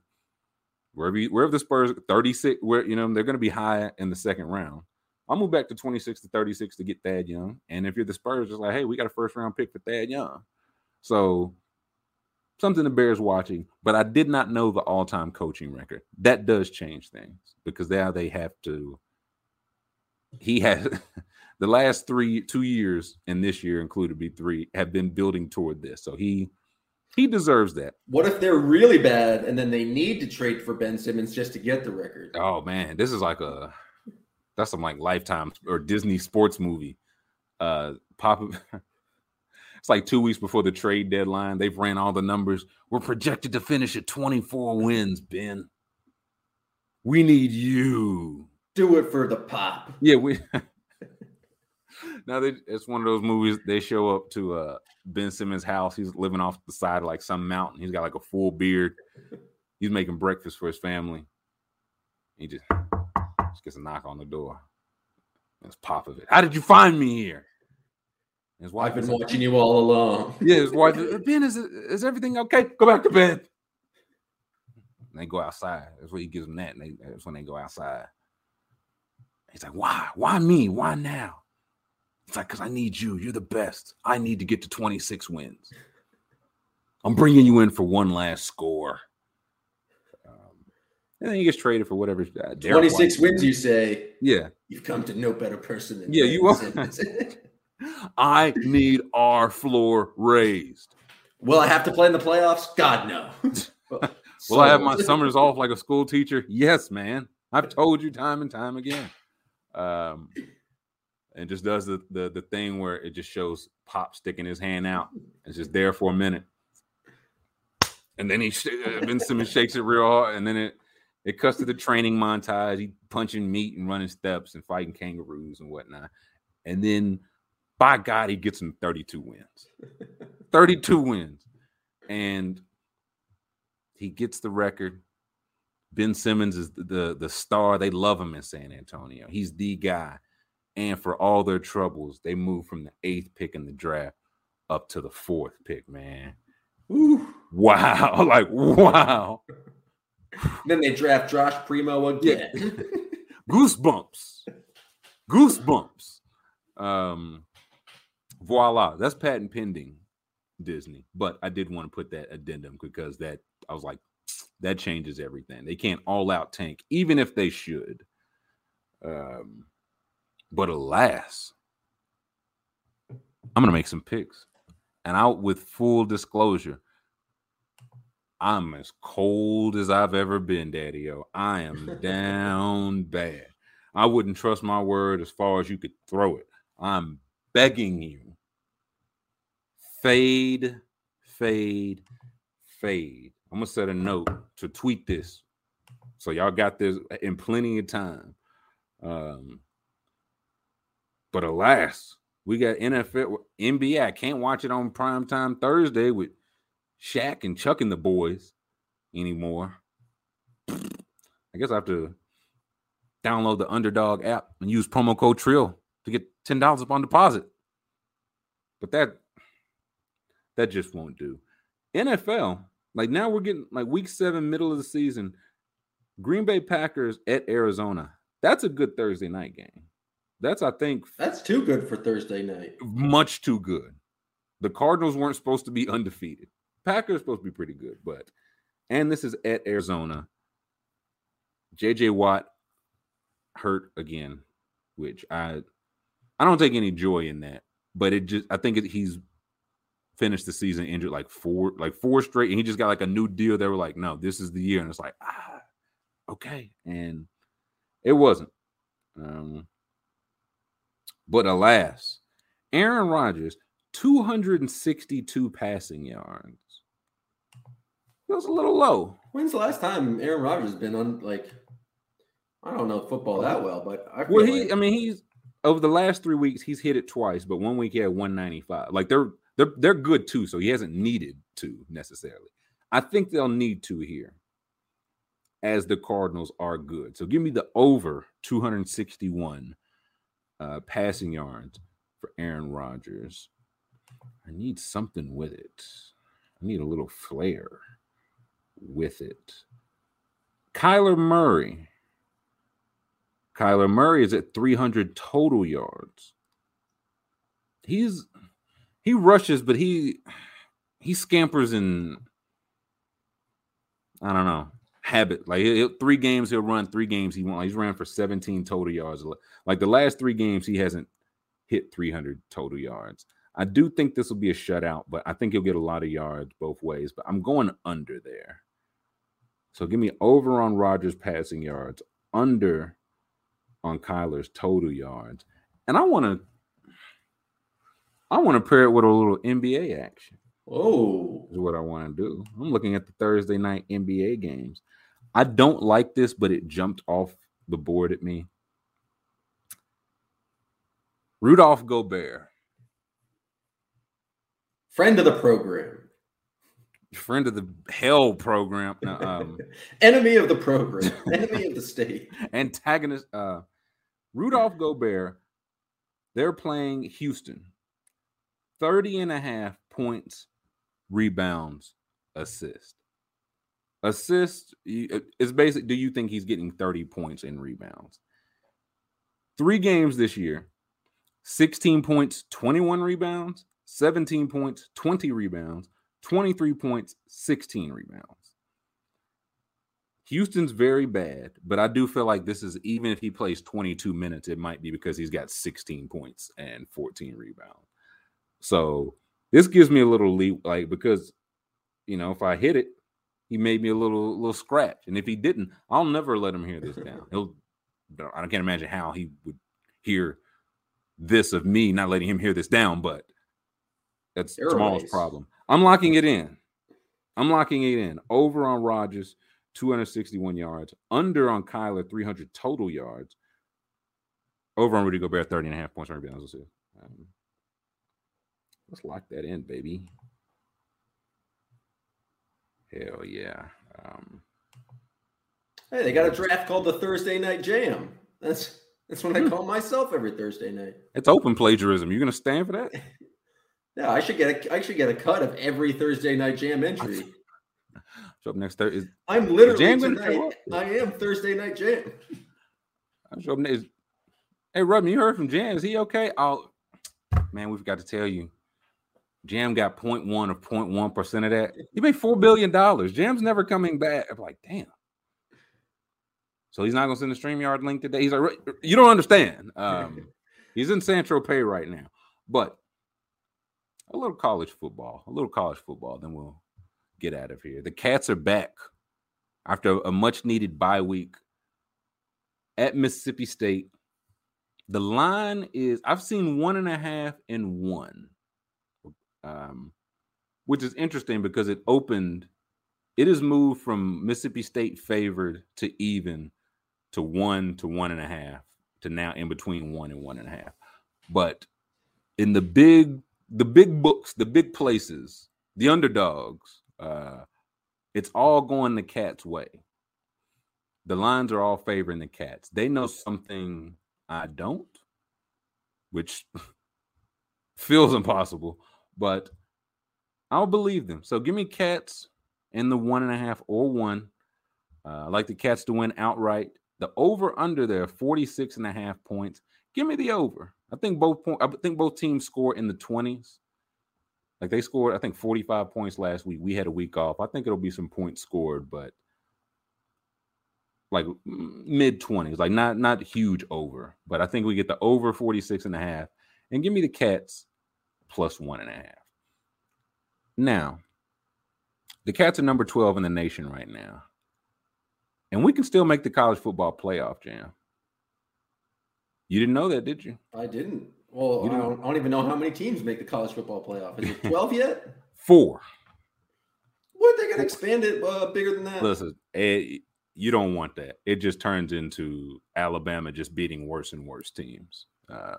wherever you, wherever the Spurs 36, where you know they're gonna be high in the second round. I'll move back to 26 to 36 to get Thad Young. And if you're the Spurs, just like, hey, we got a first round pick for Thad Young. So something the Bears watching, but I did not know the all-time coaching record. That does change things because now they have to. He has the last three, two years, and this year included, be three, have been building toward this. So he he deserves that. what if they're really bad and then they need to trade for Ben Simmons just to get the record? Oh man, this is like a that's some like lifetime or Disney sports movie. Uh pop it's like two weeks before the trade deadline. They've ran all the numbers. We're projected to finish at 24 wins, Ben. We need you. Do it for the pop. Yeah, we now they, it's one of those movies they show up to uh Ben Simmons' house. He's living off the side of like some mountain. He's got like a full beard. He's making breakfast for his family. He just, just gets a knock on the door. It's it. How did you find me here? His wife I've been is watching you all along. Yeah, his wife. Ben, is is everything okay? Go back to bed. And they go outside. That's what he gives them that. And they, that's when they go outside. He's like, why? Why me? Why now? It's like, because I need you. You're the best. I need to get to 26 wins. I'm bringing you in for one last score. Um, and then he gets traded for whatever. Uh, 26 wins, you say. Yeah. You've come to no better person than Yeah, you are. I need our floor raised. Will I have to play in the playoffs? God, no. Will I have my summers off like a school teacher? Yes, man. I've told you time and time again. Um, and just does the, the the thing where it just shows Pop sticking his hand out. It's just there for a minute, and then he sh- uh, Ben Simmons shakes it real hard, and then it it cuts to the training montage. He punching meat and running steps and fighting kangaroos and whatnot, and then by God, he gets him 32 wins. 32 wins, and he gets the record. Ben Simmons is the, the the star. They love him in San Antonio. He's the guy. And for all their troubles, they moved from the eighth pick in the draft up to the fourth pick, man. Ooh. Wow. Like, wow. Then they draft Josh Primo again. Goosebumps. Goosebumps. Um, voila. That's patent pending Disney. But I did want to put that addendum because that I was like, that changes everything. They can't all out tank, even if they should. Um, but alas, I'm gonna make some picks. And out with full disclosure, I'm as cold as I've ever been, Daddy O. I am down bad. I wouldn't trust my word as far as you could throw it. I'm begging you. Fade, fade, fade. I'm gonna set a note to tweet this. So y'all got this in plenty of time. Um, but alas, we got NFL, NBA. I can't watch it on prime time Thursday with Shaq and Chuck and the boys anymore. I guess I have to download the Underdog app and use promo code Trill to get ten dollars upon deposit. But that that just won't do. NFL, like now we're getting like week seven, middle of the season. Green Bay Packers at Arizona. That's a good Thursday night game. That's I think That's too good for Thursday night. much too good. The Cardinals weren't supposed to be undefeated. Packers supposed to be pretty good, but and this is at Arizona. JJ Watt hurt again, which I I don't take any joy in that, but it just I think it, he's finished the season injured like four like four straight, and he just got like a new deal. They were like, no, this is the year, and it's like ah, okay, and it wasn't. Um, but alas, Aaron Rodgers, 262 passing yards. Feels a little low. When's the last time Aaron Rodgers has been on like I don't know football that well, but I Well, he, like- I mean, he's over the last three weeks, he's hit it twice, but one week he had 195. Like they're they're they're good too, so he hasn't needed to necessarily. I think they'll need to here, as the Cardinals are good. So give me the over 261 uh, passing yards for Aaron Rodgers. I need something with it. I need a little flair with it. Kyler Murray. Kyler Murray is at 300 total yards. He's he rushes, but he he scampers in I don't know habit. Like he'll, three games he'll run, three games he won. He's ran for 17 total yards. Like the last three games he hasn't hit 300 total yards. I do think this will be a shutout, but I think he'll get a lot of yards both ways. But I'm going under there. So give me over on Rodgers passing yards, under on Kyler's total yards. And I want to I want to pair it with a little NBA action. Oh Is what I want to do. I'm looking at the Thursday night NBA games. I don't like this, but it jumped off the board at me. Rudolph Gobert, friend of the program, friend of the Hell program, no, um, enemy of the program, enemy of the state. antagonist. Uh, Rudolph Gobert, they're playing Houston. 30 and a half points, rebounds, assist. Assist you- uh, is basic. Do you think he's getting 30 points and rebounds? Three games this year 16 points, 21 rebounds, 17 points, 20 rebounds, 23 points, 16 rebounds. Houston's very bad, but I do feel like this is even if he plays 22 minutes, it might be because he's got 16 points and 14 rebounds. So this gives me a little leap, like because you know, if I hit it, he made me a little little scratch. And if he didn't, I'll never let him hear this down. He'll I can't imagine how he would hear this of me not letting him hear this down, but that's Jamal's problem. I'm locking it in. I'm locking it in. Over on Rodgers, 261 yards. Under on Kyler, 300 total yards. Over on Rudy Gobert, 30 and a half points on rebounds. Let's see. Um, let's lock that in, baby. Hell yeah. Um, Hey, they got a draft called the Thursday Night Jam. That's That's what I call myself every Thursday night. It's open plagiarism. You're gonna stand for that? Yeah, I should get a I should get a cut of every Thursday night jam entry. Show up next Thursday. I'm literally Jam tonight. I am Thursday night jam. I'll show up next. Hey, Rubman, you heard from Jam? Is he okay? Oh, man, we forgot to tell you. Jam got 0.1 of 0.1 percent of that. He made four billion dollars. Jam's never coming back. I'm like, damn. So he's not gonna send the StreamYard link today. He's like, you don't understand. Um, he's in San Tropez right now. But a little college football, a little college football, then we'll get out of here. The Cats are back after a much needed bye week at Mississippi State. The line is I've seen one and a half and one, um, which is interesting because it opened. It has moved from Mississippi State favored to even to one to one and a half to now in between one and one and a half. But in the big, the big books, the big places, the underdogs, uh, it's all going the cat's way. The lines are all favoring the cats. They know something I don't, which feels impossible, but I'll believe them. So give me cats in the one and a half or one. Uh, I like the cats to win outright. The over under there, 46 and a half points. Give me the over. I think both point, I think both teams score in the 20s. Like they scored, I think 45 points last week. We had a week off. I think it'll be some points scored, but like mid 20s, like not not huge over. But I think we get the over 46 and a half. And give me the cats plus one and a half. Now, the cats are number 12 in the nation right now. And we can still make the college football playoff jam. You didn't know that, did you? I didn't. Well, I didn't- don't, I don't even know how many teams make the college football playoff. Is it 12 yet? Four. What they gonna expand it uh, bigger than that? Listen, eh, you don't want that. It just turns into Alabama just beating worse and worse teams. Uh,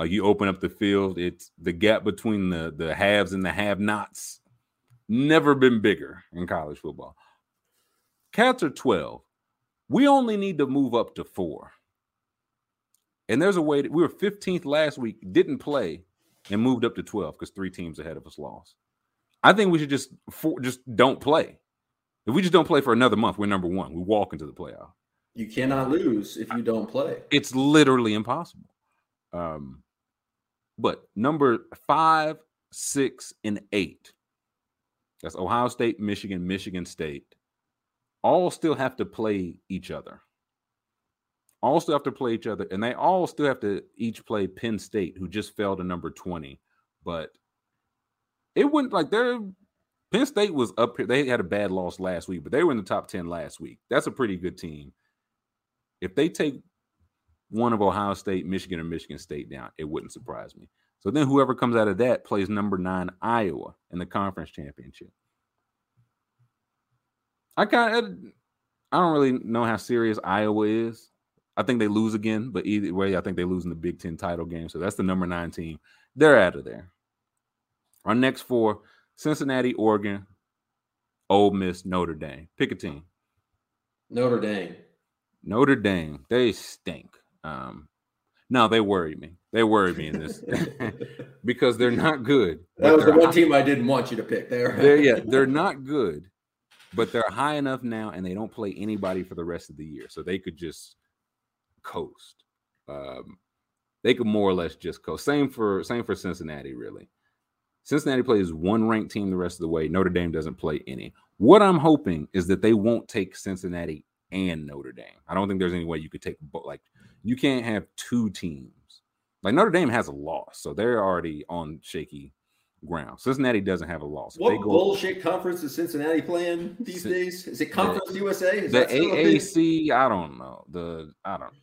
like you open up the field, it's the gap between the the haves and the have-nots. Never been bigger in college football. Cats are twelve. We only need to move up to four. And there's a way that we were 15th last week, didn't play, and moved up to 12 because three teams ahead of us lost. I think we should just for, just don't play. If we just don't play for another month, we're number one. We walk into the playoff. You cannot lose if you don't play. It's literally impossible. Um, but number five, six, and eight. That's Ohio State, Michigan, Michigan State. All still have to play each other. All still have to play each other, and they all still have to each play Penn State, who just fell to number 20. But it wouldn't like they're Penn State was up here. They had a bad loss last week, but they were in the top 10 last week. That's a pretty good team. If they take one of Ohio State, Michigan, or Michigan State down, it wouldn't surprise me. So then whoever comes out of that plays number nine Iowa in the conference championship. I kind of I don't really know how serious Iowa is. I think they lose again, but either way, I think they lose in the Big Ten title game. So that's the number nine team. They're out of there. Our next four: Cincinnati, Oregon, Ole Miss, Notre Dame. Pick a team. Notre Dame. Notre Dame, they stink. Um, no, they worry me. They worry me in this because they're not good. That was the one team I didn't want you to pick. There. they're yeah, they're not good, but they're high enough now, and they don't play anybody for the rest of the year, so they could just coast. Um, they could more or less just coast. Same for same for Cincinnati, really. Cincinnati plays one ranked team the rest of the way. Notre Dame doesn't play any. What I'm hoping is that they won't take Cincinnati and Notre Dame. I don't think there's any way you could take both. Like you can't have two teams. Like Notre Dame has a loss, so they're already on shaky ground. Cincinnati doesn't have a loss. What go bullshit conference is Cincinnati playing these Cin- days? Is it Conference USA? Is the that still a big- AAC, I don't know. The I don't.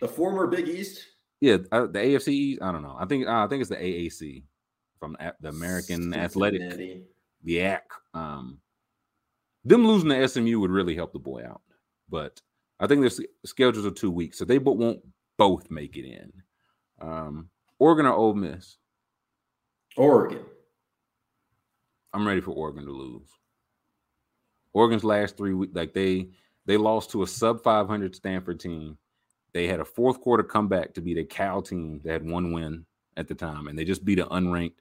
the former Big East? Yeah, uh, the AFC. I don't know. I think uh, I think it's the AAC from a- the American Athletic, the AC. Um, them losing to SMU would really help the boy out, but I think their schedules are two weeks, so they won't both make it in. Um, Oregon or Ole Miss. Oregon. I'm ready for Oregon to lose. Oregon's last three weeks, like they they lost to a sub 500 Stanford team. They had a fourth quarter comeback to beat a Cal team that had one win at the time, and they just beat an unranked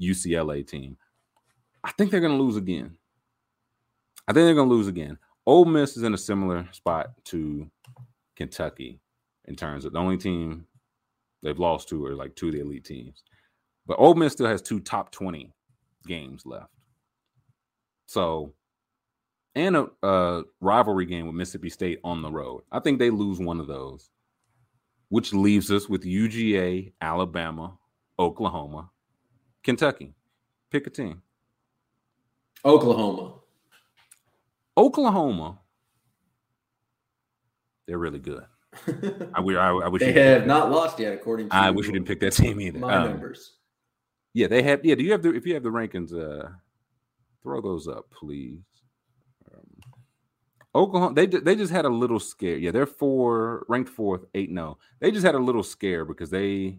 UCLA team. I think they're going to lose again. I think they're going to lose again. Ole Miss is in a similar spot to Kentucky in terms of the only team they've lost to are like two of the elite teams. But Ole Miss still has two top 20 games left. So, and a, a rivalry game with Mississippi State on the road. I think they lose one of those, which leaves us with UGA, Alabama, Oklahoma, Kentucky. Pick a team. Oklahoma. Oklahoma. They're really good. I, I, I wish they have not lost yet, according to I wish you didn't pick that team either. my Um, numbers. Yeah, they have. Yeah, do you have the? If you have the rankings, uh, throw those up, please. Um, Oklahoma, they they just had a little scare. Yeah, they're four, ranked fourth, eight. No, they just had a little scare because they,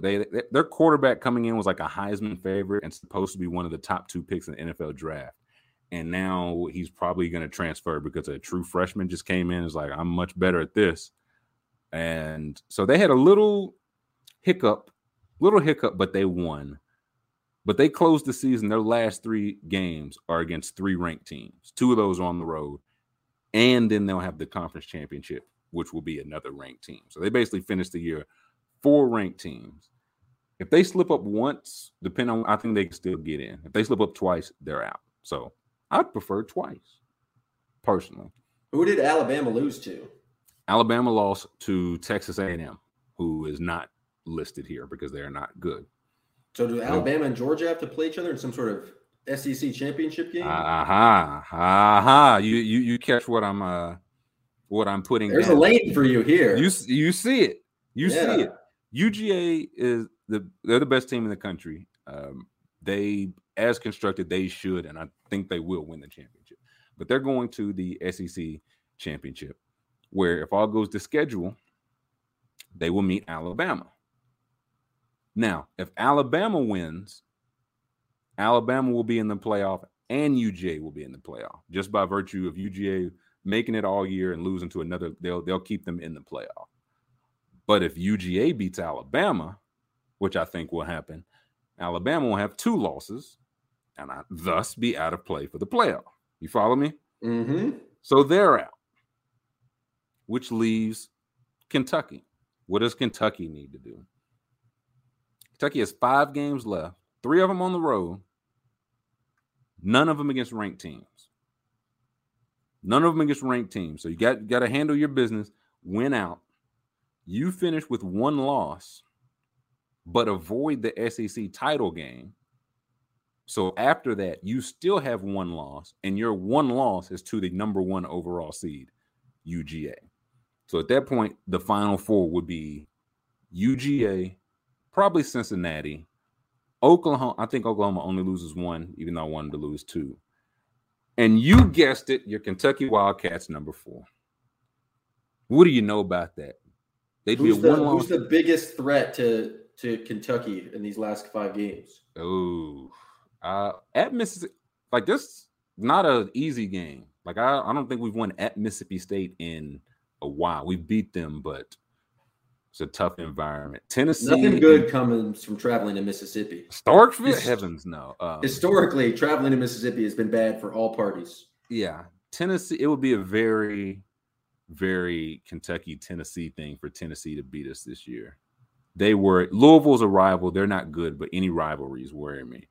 they they- their quarterback coming in was like a Heisman favorite and supposed to be one of the top two picks in the NFL draft, and now he's probably going to transfer because a true freshman just came in. Is like I'm much better at this, and so they had a little hiccup little hiccup, but they won. But they closed the season. Their last three games are against three ranked teams. Two of those are on the road, and then they'll have the conference championship, which will be another ranked team. So they basically finished the year four ranked teams. If they slip up once, depending on, I think they can still get in. If they slip up twice, they're out. So I'd prefer twice, personally. Who did Alabama lose to? Alabama lost to Texas A&M, who is not listed here because they are not good. So do Alabama and Georgia have to play each other in some sort of SEC championship game? Aha, aha! You you you catch what I'm uh what I'm putting. There's a lane for you here. You you see it. You Yeah. see it. UGA is the they're the best team in the country. Um, they as constructed they should, and I think they will win the championship. But they're going to the SEC championship, where if all goes to schedule, they will meet Alabama. Now, if Alabama wins, Alabama will be in the playoff and UGA will be in the playoff just by virtue of UGA making it all year and losing to another. They'll they'll keep them in the playoff. But if UGA beats Alabama, which I think will happen, Alabama will have two losses and I, thus be out of play for the playoff. You follow me? mm-hmm. So they're out, which leaves Kentucky. What does Kentucky need to do? Kentucky has five games left, three of them on the road, none of them against ranked teams. None of them against ranked teams. So you got, got to handle your business, win out. You finish with one loss, but avoid the SEC title game. So after that, you still have one loss, and your one loss is to the number one overall seed, UGA. So at that point, the final four would be UGA, probably Cincinnati, Oklahoma. I think Oklahoma only loses one, even though I wanted to lose two. And you guessed it, your Kentucky Wildcats number four. What do you know about that? They'd Who's, be the, one loss. who's the biggest threat to to Kentucky in these last five games? Oh, uh, at Mississippi, like this, not an easy game. Like I, I don't think we've won at Mississippi State in a while. We beat them, but it's a tough environment. Tennessee, Nothing good comes from traveling to Mississippi. Starkville, His- heavens no. Um, Historically, traveling to Mississippi has been bad for all parties. yeah, Tennessee. It would be a very, very Kentucky Tennessee thing for Tennessee to beat us this year. They were Louisville's a rival. They're not good, but any rivalries worry me.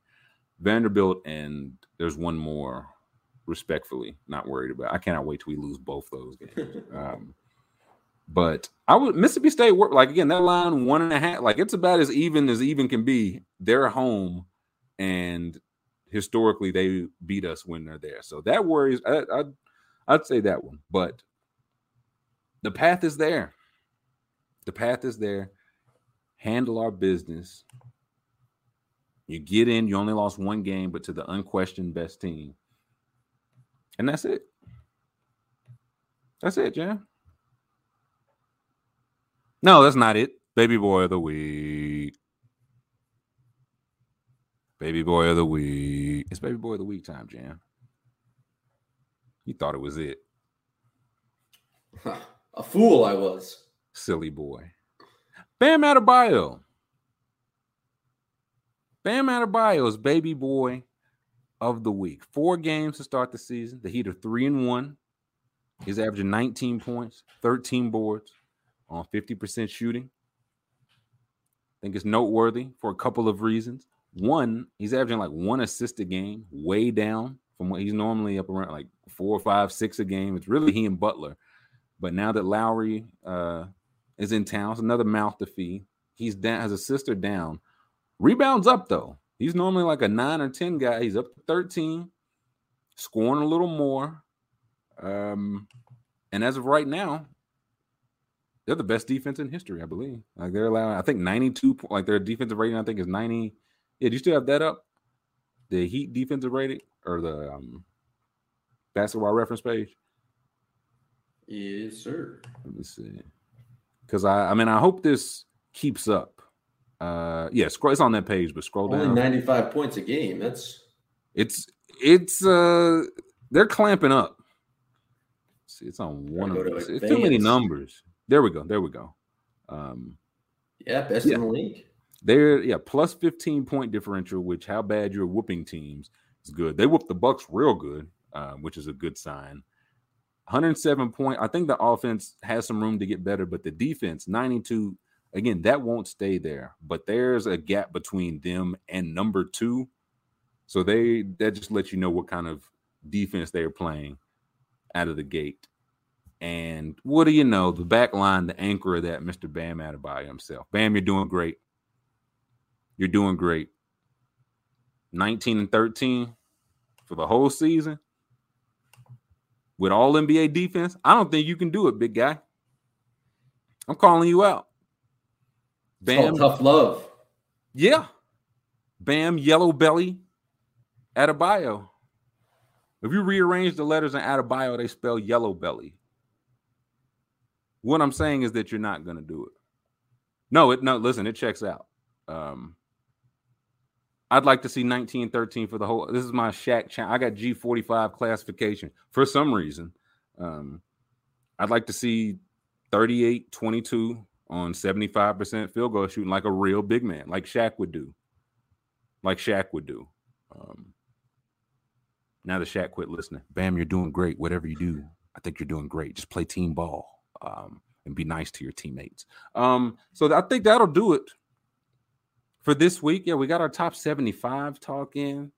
Vanderbilt and there's one more. Respectfully, not worried about. I cannot wait till we lose both those games. um, but I would Mississippi State work like again that line one and a half. Like it's about as even as even can be. They're home, and historically they beat us when they're there. So that worries. I, I I'd say that one, but the path is there. The path is there. Handle our business. You get in, you only lost one game, but to the unquestioned best team. And that's it. That's it, Jam. No, that's not it. Baby boy of the week. Baby boy of the week. It's baby boy of the week time, Jam. You thought it was it. A fool I was. Silly boy. Bam Adebayo. Bam Adebayo is baby boy of the week. Four games to start the season. The Heat are three and one. He's averaging 19 points, 13 boards on 50% shooting. I think it's noteworthy for a couple of reasons. One, he's averaging like one assist a game, way down from what he's normally up around like four, five, six a game. It's really he and Butler. But now that Lowry uh, is in town, it's another mouth to feed. He's down, has a sister down. Rebounds up though. He's normally like a nine or 10 guy. He's up to 13, scoring a little more. Um, and as of right now, they're the best defense in history, I believe. Like they're allowing, I think 92, like their defensive rating, I think is 90. Yeah, do you still have that up? The Heat defensive rating or the um, basketball reference page? Yes, sir. Let me see. Because I, I mean, I hope this keeps up. Uh, yeah, scroll. It's on that page, but scroll Only down. 95 points a game. That's It's it's uh they're clamping up. See, it's on one of those. It's too many numbers. There we go. There we go. Um, yeah, best Yeah. in the league. they're yeah plus 15 point differential, which how bad you're whooping teams is good. They whooped the Bucks real good, uh, which is a good sign. 107 point. I think the offense has some room to get better, but the defense 92. Again, that won't stay there. But there's a gap between them and number two. So they that just lets you know what kind of defense they're playing out of the gate. And what do you know? The back line, the anchor of that, Mr. Bam Adebayo himself. Bam, you're doing great. You're doing great. 19 and 13 for the whole season with all NBA defense. I don't think you can do it, big guy. I'm calling you out. Bam, tough love. yeah. Bam, yellow belly, Adebayo. If you rearrange the letters in Adebayo, they spell yellow belly. What I'm saying is that you're not going to do it. No, it no. Listen, it checks out. Um, I'd like to see 19 13 for the whole. This is my Shaq. Cha- I got G45 classification for some reason. Um, I'd like to see 38 22 on 75% field goal shooting like a real big man, like Shaq would do. Like Shaq would do. Um, now that Shaq quit listening, Bam, you're doing great. Whatever you do, I think you're doing great. Just play team ball um, and be nice to your teammates. Um, so I think that'll do it for this week. Yeah, we got our top 75 talk in.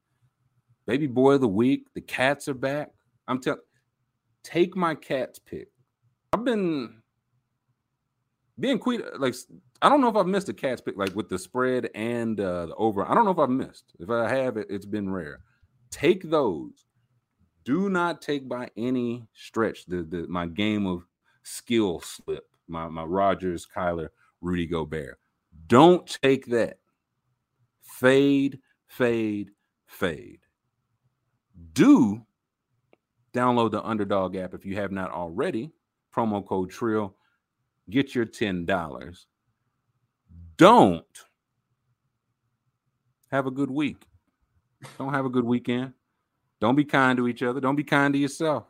Baby boy of the week. The cats are back. I'm telling take my cats pick. I've been being queen like I don't know if I've missed a cats pick like with the spread and uh, the over. I don't know if I've missed. If I have, it, it's been rare. Take those. Do not take by any stretch the, the my game of skill slip. My my Rodgers, Kyler, Rudy Gobert. Don't take that. Fade, fade, fade. Do download the Underdog app if you have not already. Promo code TRILL. Get your $10. Don't have a good week. Don't have a good weekend. Don't be kind to each other. Don't be kind to yourself.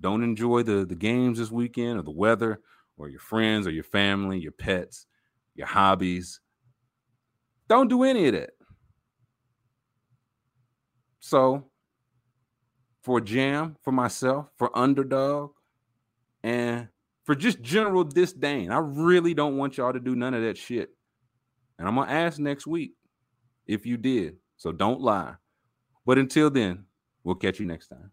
Don't enjoy the, the games this weekend or the weather or your friends or your family, your pets, your hobbies. Don't do any of that. So, for Jam, for myself, for Underdog, and for just general disdain, I really don't want y'all to do none of that shit. And I'm going to ask next week if you did. So don't lie. But until then, we'll catch you next time.